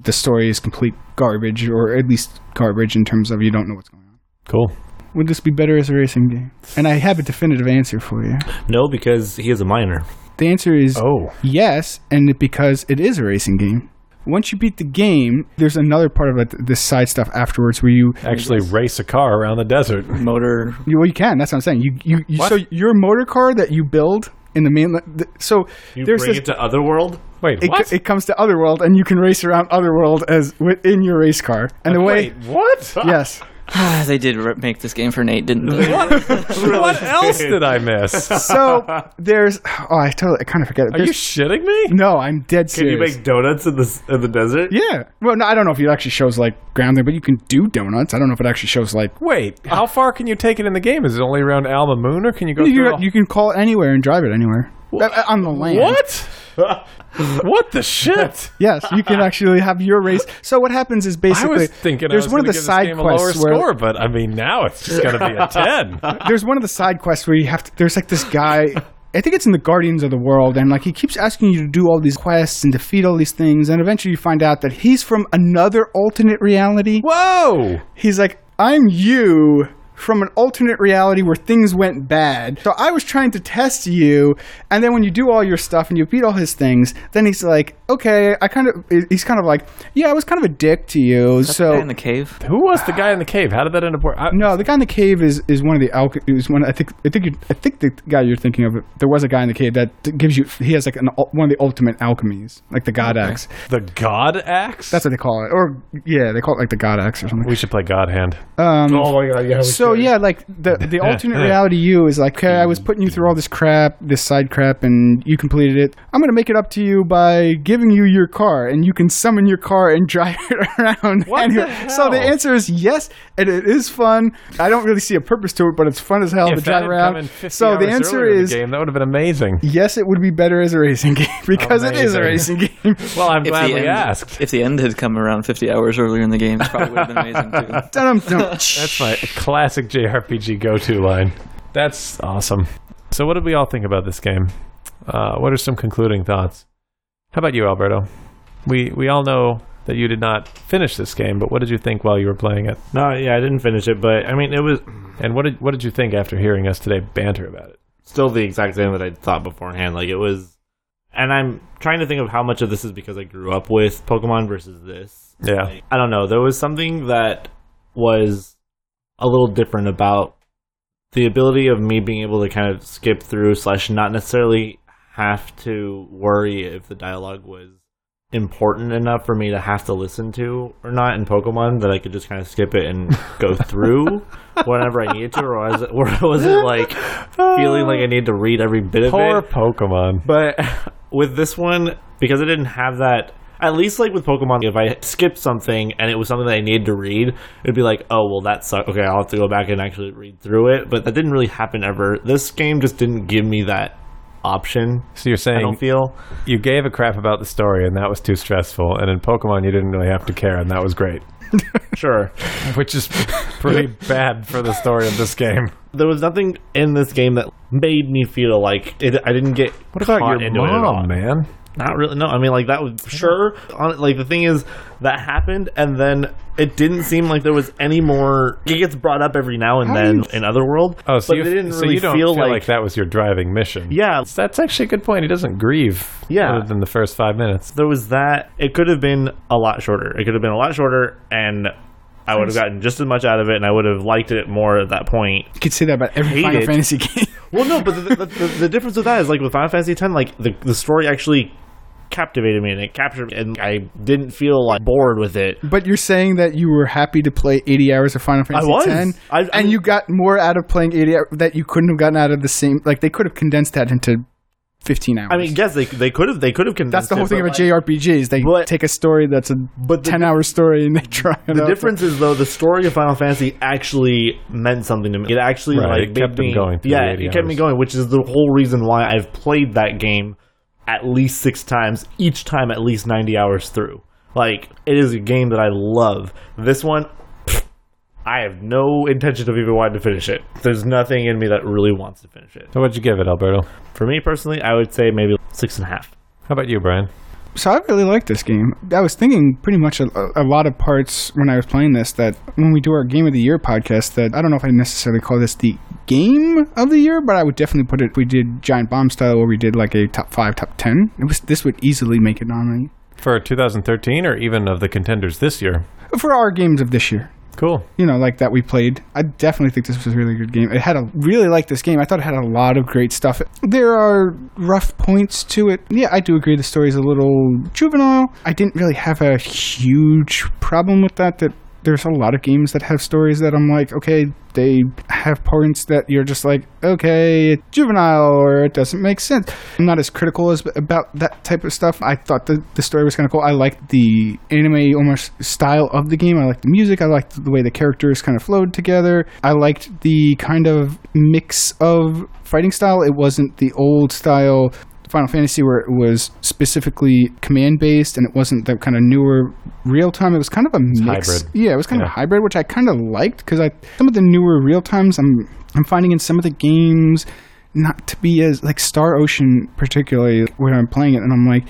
B: the story is complete garbage, or at least garbage in terms of you don't know what's going on.
C: Cool.
B: Would this be better as a racing game? And I have a definitive answer for you.
E: No, because he is a minor.
B: The answer is
C: Oh,
B: yes, and because it is a racing game. Once you beat the game, there's another part of it, this side stuff afterwards where you
C: actually race a car around the desert.
D: Motor.
B: you, well, you can. That's what I'm saying. You, you, you
C: What?
B: so your motor car that you build in the main. th- So
E: You
B: there's
E: bring
B: this.
E: it to Otherworld.
C: Wait,
B: it,
C: what?
B: it comes to Otherworld, and you can race around Otherworld as within your race car. And the way,
C: Wait, what?
B: yes,
D: they did make this game for Nate, didn't they?
C: what else did I miss?
B: so there's. Oh, I totally, I kind of forget it.
C: Are you
B: There's-
C: shitting me?
B: no, I'm dead serious.
E: Can you
B: serious.
E: make donuts in the in the desert?
B: yeah. Well, no, I don't know if it actually shows like ground there, but you can do donuts. I don't know if it actually shows like
C: Wait, how far can you take it in the game? Is it only around Al Mamoon, or can you go
B: you,
C: through?
B: can-
C: the-
B: you can call it anywhere and drive it anywhere uh, on the land.
C: what? What the shit?
B: Yes, you can actually have your race. So what happens is
C: I
B: basically
C: was thinking
B: there's
C: I was
B: one of the side quests where
C: score, but I mean now it's just going to be a ten.
B: there's one of the side quests where you have to. There's like this guy. I think it's in the Guardians of the World, and like he keeps asking you to do all these quests and defeat all these things, and eventually you find out that he's from another alternate reality.
C: Whoa!
B: He's like, I'm you from an alternate reality where things went bad. So I was trying to test you, and then when you do all your stuff and you beat all his things, then he's like, okay, I kind of, he's kind of like, yeah, I was kind of a dick to you. so
D: Guy in the cave.
C: Who was the guy in the cave? How did that end up? I,
B: no, the guy in the cave is, is one of the alch- is one. I think I think you, I think the guy you're thinking of. There was a guy in the cave that gives you. He has like an one of the ultimate alchemies, like the God axe.
C: the God axe.
B: That's what they call it, or yeah, they call it like the God axe or something.
C: we should play God Hand.
B: Um,
E: Oh my god! Yeah.
B: so yeah, like the the alternate reality you is like, okay, I was putting you through all this crap, this side crap, and you completed it. I'm gonna make it up to you by giving you your car, and you can summon your car and drive it around.
C: What
B: anywhere.
C: the
B: So the answer is yes, and it is fun. I don't really see a purpose to it, but it's fun as hell to
C: if that
B: drive around.
C: come in 50
B: So the answer
C: earlier in the
B: is
C: game. That would have been amazing.
B: yes, it would be better as a racing game because it is a racing game.
C: Well, I'm
D: If
C: glad we
D: end,
C: asked.
D: if the end had come around 50 hours earlier in the game, it probably would have been amazing too.
C: That's my classic JRPG go-to line. That's awesome. So, what did we all think about this game? Uh, what are some concluding thoughts? How about you, Alberto? We we all know that you did not finish this game, but what did you think while you were playing it?
E: No, yeah, I didn't finish it, but I mean, it was
C: And what did what did you think after hearing us today banter about it?
E: still the exact same that I thought beforehand. Like it was, and I'm trying to think of how much of this is because I grew up with Pokemon versus this.
C: Yeah.
E: Like, I don't know. There was something that was a little different about the ability of me being able to kind of skip through slash not necessarily have to worry if the dialogue was important enough for me to have to listen to or not in Pokemon that I could just kind of skip it and go through whenever I needed to, or was it, or was it like feeling like I need to read every bit of it? Poor?
C: Pokemon.
E: But with this one, because I didn't have that, at least like with Pokemon, if I skipped something and it was something that I needed to read, it'd be like, oh, well, that sucks. Okay, I'll have to go back and actually read through it. But that didn't really happen ever. This game just didn't give me that option.
C: So you're saying I
E: don't feel.
C: you gave a crap about the story, and that was too stressful. And in Pokemon, you didn't really have to care, and that was great.
E: Sure.
C: Which is pretty bad for the story of this game.
E: There was nothing in this game that made me feel like it, I didn't get.
C: What about your
E: into it at
C: mom, man?
E: Not really. No, I mean like that was sure. On, like the thing is that happened, and then it didn't seem like there was any more. It gets brought up every now and
B: How
E: then in other world.
C: Oh, so
E: but
C: you,
E: they didn't
C: so
E: really
C: you don't
E: feel,
C: feel,
E: like,
C: like, that was your driving mission.
E: Yeah,
C: That's actually a good point. He doesn't grieve.
E: Yeah.
C: Other than the first five minutes.
E: there was that. It could have been a lot shorter. It could have been a lot shorter, and I would have gotten just as much out of it, and I would have liked it more at that point.
B: You could say that about every
E: Hate
B: Final. Fantasy game.
E: Well, no, but the, the, the, the difference with that is like with Final Fantasy X, like the the story actually captivated me and it captured me, and I didn't feel like bored with it.
B: But you're saying that you were happy to play 80 hours of Final Fantasy
E: was.
B: X,
E: I- I
B: and
E: mean-
B: you got more out of playing 80 hours that you couldn't have gotten out of the same. Like they could have condensed that into 15 hours.
E: I mean, yes, they they could have they could have condensed
B: that's the whole thing about
E: JR.
B: JRPGs. They
E: But-
B: take a story that's a
E: But the-
B: 10 hour story and they try it
E: The
B: out.
E: difference is though the story of Final Fantasy actually meant something to me. It actually
C: Right,
E: like
C: it kept
E: me,
C: going
E: Yeah,
C: the 80
E: it kept me going, which is the whole reason why I've played that game at least six times, each time at least ninety hours through. Like it is a game that I love. This one, pfft, I have no intention of even wanting to finish it. There's nothing in me that really wants to finish it.
C: So what'd you give it, Alberto?
E: For me personally, I would say maybe six and a half.
C: How about you, Brian?
B: So I really like this game. I was thinking pretty much a, a lot of parts when I was playing this that when we do our Game of the Year podcast, that I don't know if I necessarily call this the game of the year, but I would definitely put it. We did Giant Bomb style, where we did like a top five, top ten. It was this would easily make it nominee
C: For 2013 or even of the contenders this year?
B: for our games of this year.
C: Cool.
B: You know, like that we played. I definitely think this was a really good game. It had a really like this game. I thought it had a lot of great stuff. There are rough points to it. Yeah, I do agree the story's a little juvenile. I didn't really have a huge problem with that. That there's a lot of games that have stories that I'm like, okay, they have points that you're just like, okay, it's juvenile or it doesn't make sense. I'm not as critical as about that type of stuff. I thought the, the story was kind of cool. I liked the anime almost style of the game. I liked the music. I liked the way the characters kind of flowed together. I liked the kind of mix of fighting style. It wasn't the old style Final Fantasy where it was specifically command based and it wasn't the kind of newer real time. It was kind of a mix.
C: hybrid.
B: Yeah, it was kind of a hybrid, which I kind of liked because I some of the newer real times I'm I'm finding in some of the games not to be as like Star Ocean particularly when I'm playing it and I'm like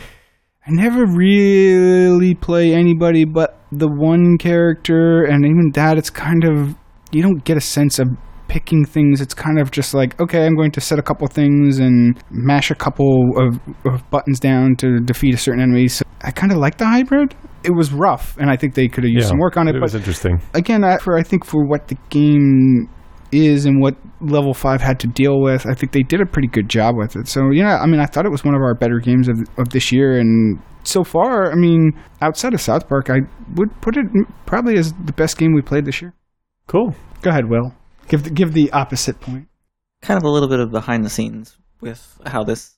B: I never really play anybody but the one character and even that it's kind of you don't get a sense of picking things it's kind of just like okay i'm going to set a couple things and mash a couple of, of buttons down to defeat a certain enemy so i kind of like the hybrid it was rough and i think they could have used some work on it, but It
C: was interesting.
B: again, I, for I think for what the game is and what level five had to deal with, I think they did a pretty good job with it. So you know, I mean, I thought it was one of our better games of of this year, and so far, I mean, outside of South Park, I would put it probably as the best game we played this year.
C: Cool.
B: Go ahead, Will. Give the, give the opposite point.
D: kind of a little bit of behind the scenes with how this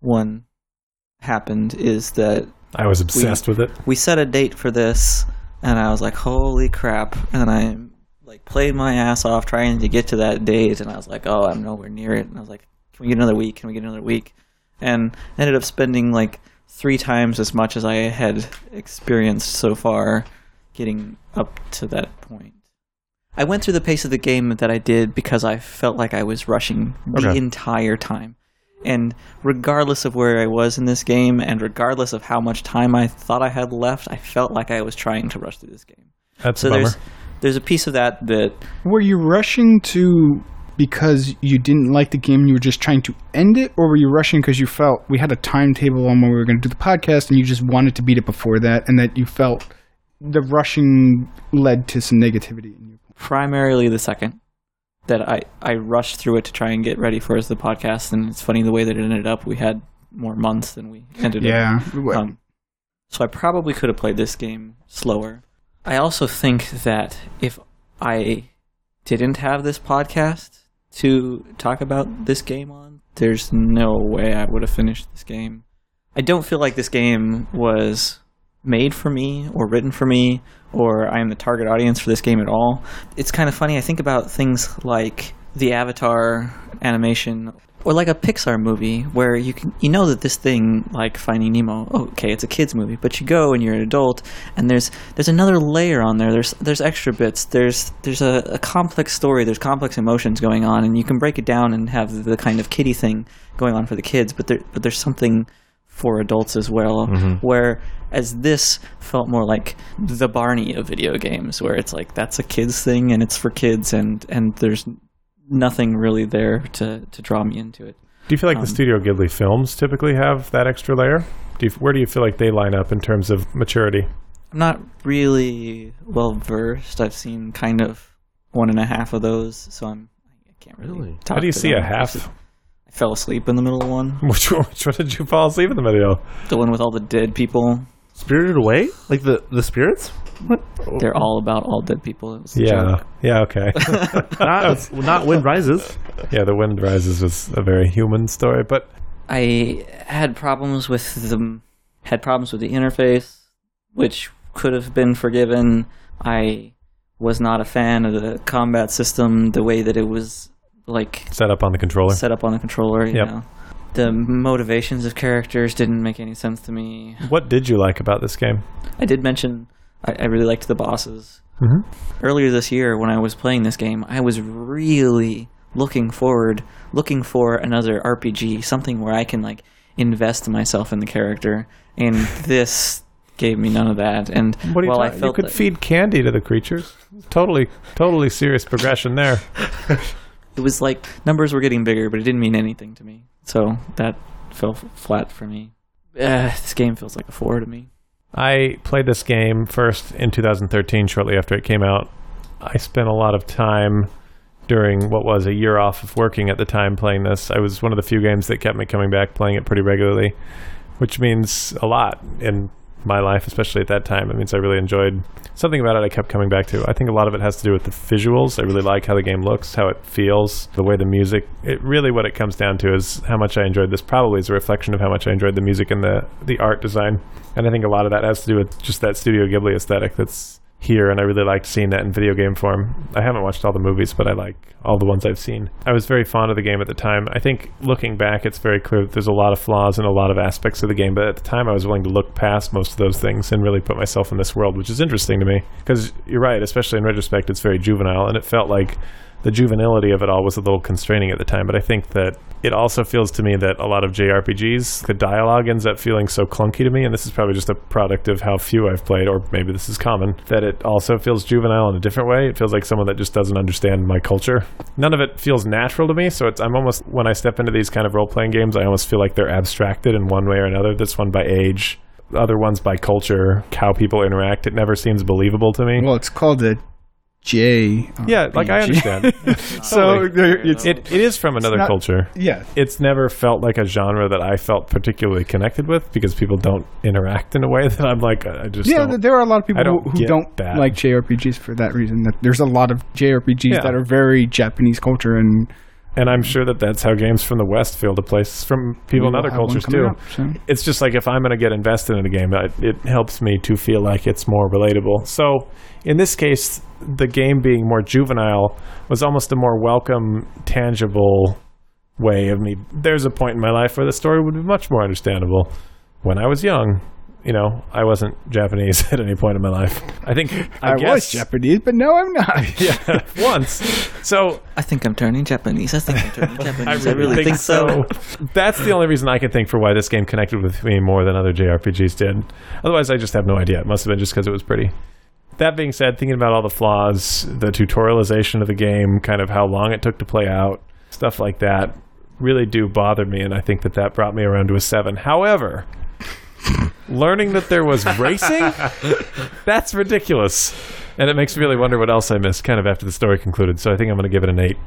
D: one happened is that
C: I was obsessed with it.
D: we set a date for this and I was like, holy crap. And I like played my ass off trying to get to that date and I was like, oh, I'm nowhere near it. And I was like, can we get another week? Can we get another week? And ended up spending like three times as much as I had experienced so far getting up to that point. I went through the pace of the game that I did because I felt like I was rushing the
C: Okay.
D: entire time. And regardless of where I was in this game, and regardless of how much time I thought I had left, I felt like I was trying to rush through this game.
C: That's
D: So
C: a
D: there's there's a piece of that that
B: Were you rushing to because you didn't like the game and you were just trying to end it, or were you rushing because you felt we had a timetable on when we were going to do the podcast and you just wanted to beat it before that, and that you felt the rushing led to some negativity in you?
D: Primarily the second that I, I rushed through it to try and get ready for as the podcast and it's funny the way that it ended up we had more months than we ended up
B: Yeah.
D: Um, so I probably could have played this game slower. I also think that if I didn't have this podcast to talk about this game on, there's no way I would have finished this game. I don't feel like this game was made for me or written for me or I am the target audience for this game at all. It's kind of funny. I think about things like the Avatar animation or like a Pixar movie where you can you know that this thing like Finding Nemo, oh, okay, it's a kids movie, but you go and you're an adult and there's there's another layer on there. There's there's extra bits. There's there's a, a complex story. There's complex emotions going on, and you can break it down and have the kind of kiddie thing going on for the kids. But there but there's something for adults as well. Mm-hmm. Where as this felt more like the Barney of video games, where it's like that's a kids thing and it's for kids, and and there's nothing really there to to draw me into it.
C: Do you feel like
D: um,
C: the Studio Ghibli films typically have that extra layer? Do you, where do you feel like they line up in terms of maturity?
D: I'm not really well versed. I've seen kind of one and a half of those, so I'm I can't really.
E: Really?
D: Talk
C: How do you
D: to
C: see
D: them.
C: a half?
D: I fell asleep in the middle of one.
C: Which one, which one did you fall asleep in the middle? Of?
D: The one with all the dead people.
E: Spirited Away? Like the the spirits? What?
D: They're all about all dead people. It was a
C: Yeah,
D: joke.
C: yeah, okay.
E: Not not Wind Rises.
C: yeah, The Wind Rises was a very human story, but
D: I had problems with the had problems with the interface, which could have been forgiven. I was not a fan of the combat system, the way that it was like
C: set up on the controller.
D: set up on the controller. You
C: Yep.
D: know, the motivations of characters didn't make any sense to me.
C: What did you like about this game?
D: I did mention I, I really liked the bosses.
C: Mhm.
D: Earlier this year, when I was playing this game, I was really looking forward, looking for another RPG, something where I can like invest myself in the character, and this gave me none of that. And
C: What do you
D: while I
C: talk- You could
D: that-
C: feed candy to the creatures. Totally, totally serious progression there.
D: it was like numbers were getting bigger, but it didn't mean anything to me. So that fell flat for me. Uh, this game feels like a four to me.
C: I played this game first in 2013, shortly after it came out. I spent a lot of time during what was a year off of working at the time playing this. I was one of the few games that kept me coming back playing it pretty regularly, which means a lot in my life, especially at that time. It means I really enjoyed something about it I kept coming back to. I think a lot of it has to do with the visuals. I really like how the game looks, how it feels, the way the music. It really what it comes down to is how much I enjoyed this. Probably is a reflection of how much I enjoyed the music and the the art design. And I think a lot of that has to do with just that Studio Ghibli aesthetic that's here, and I really liked seeing that in video game form. I haven't watched all the movies, but I like all the ones I've seen. I was very fond of the game at the time. I think looking back, it's very clear that there's a lot of flaws in a lot of aspects of the game, but at the time, I was willing to look past most of those things and really put myself in this world, which is interesting to me. Because you're right, especially in retrospect, it's very juvenile, and it felt like the juvenility of it all was a little constraining at the time, but I think that it also feels to me that a lot of JRPGs, the dialogue ends up feeling so clunky to me, and this is probably just a product of how few I've played, or maybe this is common, that it also feels juvenile in a different way. It feels like someone that just doesn't understand my culture. None of it feels natural to me, so it's I'm almost when I step into these kind of role playing games, I almost feel like they're abstracted in one way or another. This one by age, other ones by culture, how people interact. It never seems believable to me.
B: Well, it's called a J.
C: Uh, yeah, like I understand.
B: so
C: Totally.
B: it's
C: It, it is from another
B: not-
C: culture.
B: yeah.
C: It's never felt like a genre that I felt particularly connected with because people don't interact in a way that I'm like, I just
B: Yeah,
C: don't.
B: there are a lot of people
C: don't
B: who, who don't
C: that.
B: like JRPGs for that reason. That there's a lot of JRPGs
C: Yeah.
B: that are very Japanese culture, and
C: And I'm sure that that's how games from the West feel to places from people in
B: we will
C: other cultures too.
B: up soon.
C: It's just like if I'm going to get invested in a game, it, it helps me to feel like it's more relatable. So in this case, the game being more juvenile was almost a more welcome, tangible way of me. There's a point in my life where the story would be much more understandable when I was young. you know, I wasn't Japanese at any point in my life. I think I,
B: I,
C: guess,
B: was Japanese, but no, I'm not.
C: Yeah, once. So
D: I think I'm turning Japanese. I think I'm turning Japanese.
C: I
D: I
C: really,
D: really, think, so.
C: That's the only reason I can think for why this game connected with me more than other JRPGs did. Otherwise, I just have no idea. It must have been just because it was pretty. That being said, thinking about all the flaws, the tutorialization of the game, kind of how long it took to play out, stuff like that, really do bother me, and I think that that brought me around to a seven. However, learning that there was racing, that's ridiculous. And it makes me really wonder what else I missed kind of after the story concluded. So I think I'm going to give it an eight.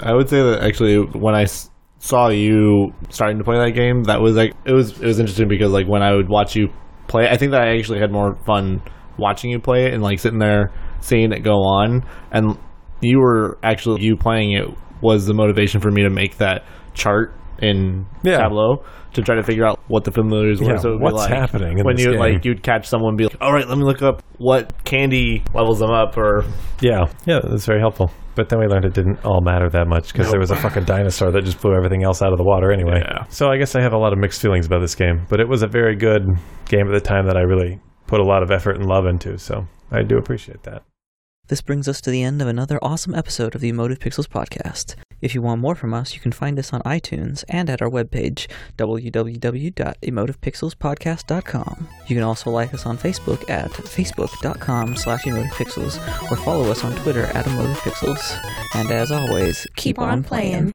E: I would say that actually when I s- saw you starting to play that game, that was like it was it was interesting because like when I would watch you play, I think that I actually had more fun watching you play it and like sitting there seeing it go on, and you were actually you playing it was the motivation for me to make that chart in
C: Yeah.
E: Tableau to try to figure out what the familiars were.
C: Yeah,
E: so
C: what's
E: like,
C: happening in
E: when
C: this
E: you
C: game?
E: like you'd catch someone be like, all right, let me look up what candy levels them up or
C: Yeah, yeah, that's very helpful. But then we learned it didn't all matter that much because there was a fucking dinosaur that just blew everything else out of the water anyway.
E: Yeah.
C: So I guess I have a lot of mixed feelings about this game, but it was a very good game at the time that I really put a lot of effort and love into. So I do appreciate that.
D: This brings us to the end of another awesome episode of the Emotive Pixels podcast. If you want more from us, you can find us on iTunes and at our webpage, www.emotivepixelspodcast.com. You can also like us on Facebook at facebook.com slash emotivepixels or follow us on Twitter at emotivepixels. And as always, keep,
F: on playing.